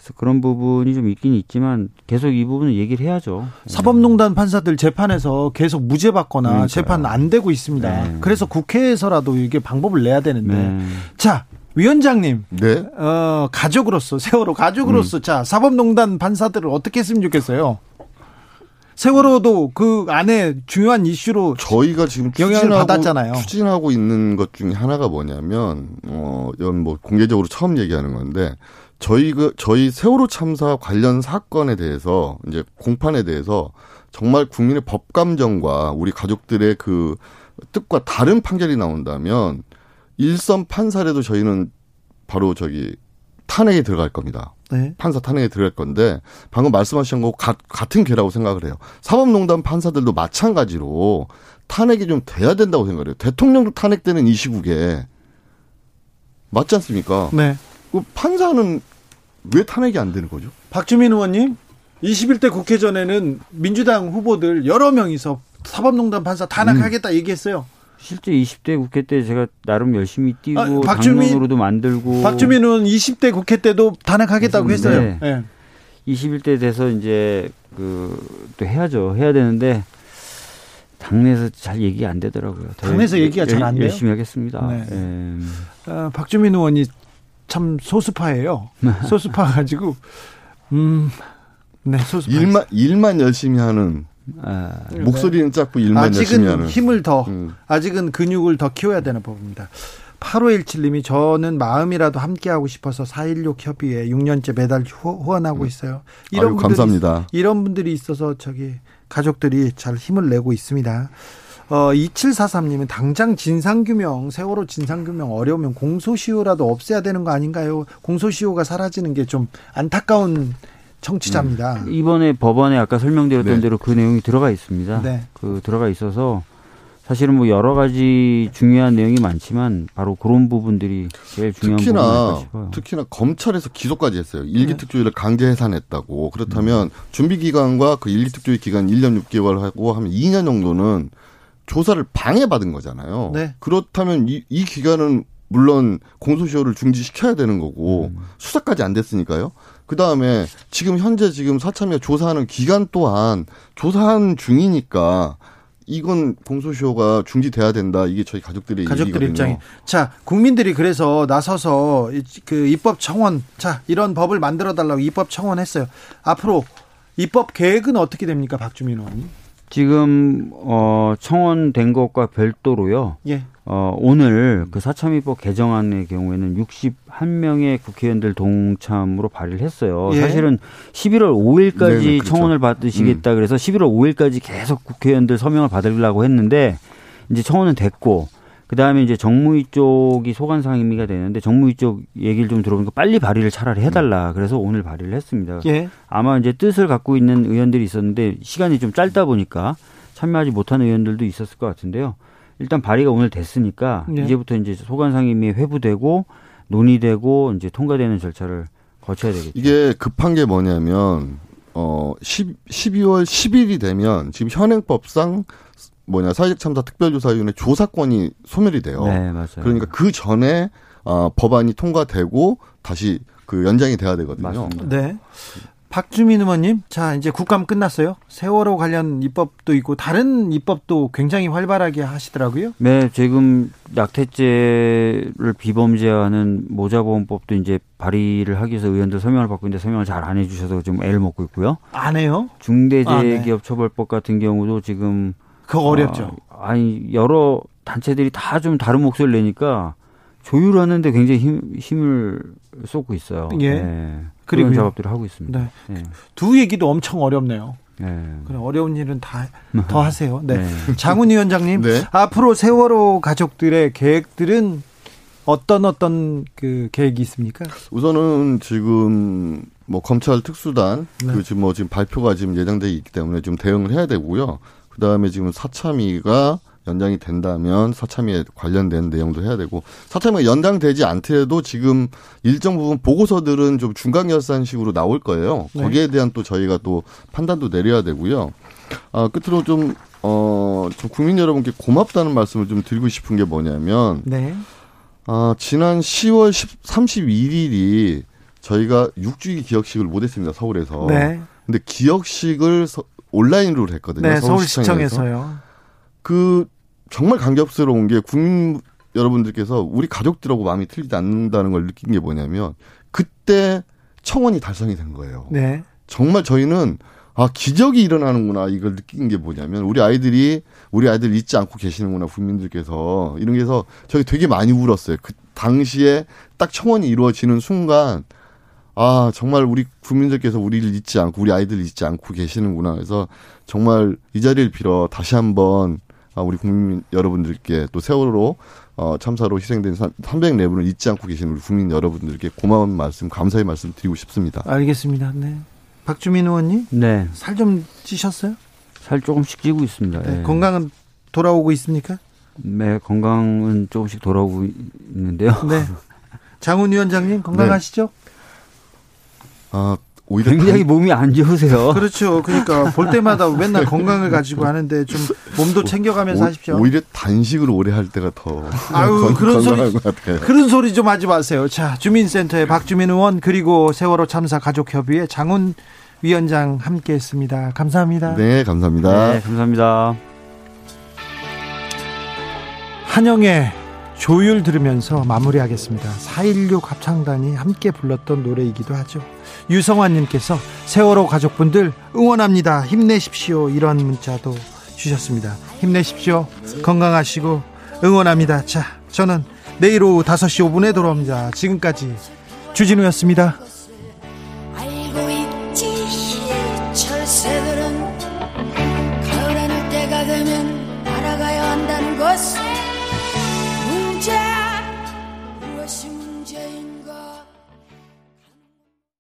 그래서 그런 부분이 좀 있긴 있지만 계속 이 부분은 얘기를 해야죠. 사법농단 판사들 재판에서 계속 무죄 받거나 그러니까요. 재판 안 되고 있습니다. 네. 그래서 국회에서라도 이게 방법을 내야 되는데 네. 자 위원장님, 네. 어, 가족으로서 세월호 가족으로서 음. 자 사법농단 판사들을 어떻게 했으면 좋겠어요. 세월호도 그 안에 중요한 이슈로 저희가 지금 영향을 받았잖아요. 추진하고 있는 것 중에 하나가 뭐냐면 어 이건 뭐 공개적으로 처음 얘기하는 건데 저희 그 저희 세월호 참사 관련 사건에 대해서 이제 공판에 대해서 정말 국민의 법 감정과 우리 가족들의 그 뜻과 다른 판결이 나온다면 일선 판사라도 저희는 바로 저기 탄핵에 들어갈 겁니다. 네. 판사 탄핵에 들어갈 건데 방금 말씀하신 거 가, 같은 괴라고 생각을 해요. 사법농단 판사들도 마찬가지로 탄핵이 좀 돼야 된다고 생각해요. 대통령도 탄핵되는 이 시국에 맞지 않습니까? 네. 그 판사는 왜 탄핵이 안 되는 거죠? 박주민 의원님, 21대 국회 전에는 민주당 후보들 여러 명이서 사법농단 판사 탄핵하겠다 음. 얘기했어요. 실제 20대 국회 때 제가 나름 열심히 뛰고 아, 박주민, 당론으로도 만들고 박주민 의원 20대 국회 때도 단행하겠다고 했어요. 네. 네. 21대 돼서 이제 그 또 해야죠. 해야 되는데 당내에서 잘 얘기 안 되더라고요. 당내에서 얘기가 잘 안 돼요. 열심히 하겠습니다. 네. 네. 어, 박주민 의원이 참 소수파예요. 소수파 가지고 음. 네, 소수파. 일만 일만 열심히 하는 아, 목소리는 작고 일만 열심히 하는. 힘을 더 음. 아직은 근육을 더 키워야 되는 법입니다. 8517님이 저는 마음이라도 함께하고 싶어서 4.16 협의회 6년째 매달 후원하고 음. 있어요. 이런 아유, 분들이, 감사합니다. 이런 분들이 있어서 저기 가족들이 잘 힘을 내고 있습니다. 어, 2743님은 당장 진상규명, 세월호 진상규명 어려우면 공소시효라도 없애야 되는 거 아닌가요? 공소시효가 사라지는 게 좀 안타까운 청취자입니다. 음. 이번에 법안에 아까 설명드렸던 네. 대로 그 내용이 들어가 있습니다. 네. 그 들어가 있어서 사실은 뭐 여러 가지 중요한 내용이 많지만 바로 그런 부분들이 제일 중요한 특히나 싶어요. 특히나 검찰에서 기소까지 했어요. 일기 특조위를 강제 해산했다고. 그렇다면 음. 준비 기간과 그 일기 특조위 기간 1년 6개월 하고 하면 2년 정도는 조사를 방해받은 거잖아요. 네. 그렇다면 이, 이 기간은 물론 공소시효를 중지시켜야 되는 거고 음. 수사까지 안 됐으니까요. 그 다음에 지금 현재 지금 사참위가 조사하는 기간 또한 조사한 중이니까 이건 공소시효가 중지돼야 된다. 이게 저희 가족들의 가족들 입장이. 자, 국민들이 그래서 나서서 그 입법 청원, 자 이런 법을 만들어 달라고 입법 청원했어요. 앞으로 입법 계획은 어떻게 됩니까, 박주민 의원님? 지금 어 청원된 것과 별도로요. 예. 어 오늘 그 사참위법 개정안의 경우에는 61명의 국회의원들 동참으로 발의를 했어요. 예. 사실은 11월 5일까지 네, 네, 그렇죠. 청원을 받으시겠다 음. 그래서 11월 5일까지 계속 국회의원들 서명을 받으려고 했는데 이제 청원은 됐고 그 다음에 이제 정무위 쪽이 소관 상임위가 되는데 정무위 쪽 얘기를 좀 들어보니까 빨리 발의를 차라리 해달라. 그래서 오늘 발의를 했습니다. 예. 아마 이제 뜻을 갖고 있는 의원들이 있었는데 시간이 좀 짧다 보니까 참여하지 못한 의원들도 있었을 것 같은데요. 일단 발의가 오늘 됐으니까 예. 이제부터 이제 소관 상임위에 회부되고 논의되고 이제 통과되는 절차를 거쳐야 되겠죠. 이게 급한 게 뭐냐면 어 10, 12월 10일이 되면 지금 현행법상 뭐냐 사회적 참사 특별조사위원회 조사권이 소멸이 돼요. 네, 맞아요. 그러니까 그 전에 어, 법안이 통과되고 다시 그 연장이 돼야 되거든요. 맞습니다. 네. 박주민 의원님, 자 이제 국감 끝났어요. 세월호 관련 입법도 있고 다른 입법도 굉장히 활발하게 하시더라고요. 네, 지금 약태죄를 비범죄하는 모자보험법도 이제 발의를 하기 위해서 의원들 서명을 받고 있는데 서명을 잘 안 해주셔서 좀 애를 먹고 있고요. 안 해요? 중대재해기업처벌법 같은 경우도 지금 그거 어렵죠. 아, 아니 여러 단체들이 다 좀 다른 목소리를 내니까 조율하는데 굉장히 힘, 힘을 쏟고 있어요. 예. 네. 그리고 작업들을 하고 있습니다. 네. 네. 두 얘기도 엄청 어렵네요. 네. 그래 어려운 일은 다 더 하세요. 네. 네. 장훈 위원장님, 네. 앞으로 세월호 가족들의 계획들은 어떤 어떤 그 계획이 있습니까? 우선은 지금 뭐 검찰 특수단 네. 그 지금 뭐 지금 발표가 지금 예정돼 있기 때문에 좀 대응을 해야 되고요. 그 다음에 지금 사참위가 연장이 된다면 사참위에 관련된 내용도 해야 되고 사참위가 연장되지 않더라도 지금 일정 부분 보고서들은 좀 중간 결산식으로 나올 거예요. 네. 거기에 대한 또 저희가 또 판단도 내려야 되고요. 아, 끝으로 좀, 어, 좀 국민 여러분께 고맙다는 말씀을 좀 드리고 싶은 게 뭐냐면, 네. 아, 지난 10월 10, 31일이 저희가 6주기 기억식을 못 했습니다, 서울에서. 네. 근데 기억식을 서, 온라인으로 했거든요. 네, 서울시청에서요. 그 정말 감격스러운 게 국민 여러분들께서 우리 가족들하고 마음이 틀리지 않는다는 걸 느낀 게 뭐냐면 그때 청원이 달성이 된 거예요. 네. 정말 저희는 아 기적이 일어나는구나 이걸 느낀 게 뭐냐면 우리 아이들이 우리 아이들 잊지 않고 계시는구나 국민들께서 이런 게서 저희 되게 많이 울었어요. 그 당시에 딱 청원이 이루어지는 순간 아, 정말 우리 국민들께서 우리를 잊지 않고 우리 아이들을 잊지 않고 계시는구나. 그래서 정말 이 자리를 빌어 다시 한번 아, 우리 국민 여러분들께 또 세월호 어, 참사로 희생된 304분을 잊지 않고 계시는 우리 국민 여러분들께 고마운 말씀, 감사의 말씀 드리고 싶습니다. 알겠습니다. 네. 박주민 의원님? 네. 살 좀 찌셨어요? 살 조금씩 찌고 있습니다. 네. 네. 건강은 돌아오고 있습니까? 네, 건강은 조금씩 돌아오고 있는데요. 네. 장훈 위원장님 건강하시죠? 네. 아, 오히려 굉장히 단... 몸이 안 좋으세요. 그렇죠. 그러니까 볼 때마다 맨날 건강을 가지고 하는데 좀 몸도 챙겨가면서 오, 하십시오. 오히려 단식을 오래 할 때가 더 아유 건, 그런 소리 그런 소리 좀 하지 마세요. 자 주민센터의 박주민 의원 그리고 세월호 참사 가족협의회 장훈 위원장 함께했습니다. 감사합니다. 네, 감사합니다. 네, 감사합니다. 한영의 조율 들으면서 마무리하겠습니다. 416 합창단이 함께 불렀던 노래이기도 하죠. 유성환님께서 세월호 가족분들 응원합니다. 힘내십시오. 이런 문자도 주셨습니다. 힘내십시오. 건강하시고 응원합니다. 자, 저는 내일 오후 5시 5분에 돌아옵니다. 지금까지 주진우였습니다.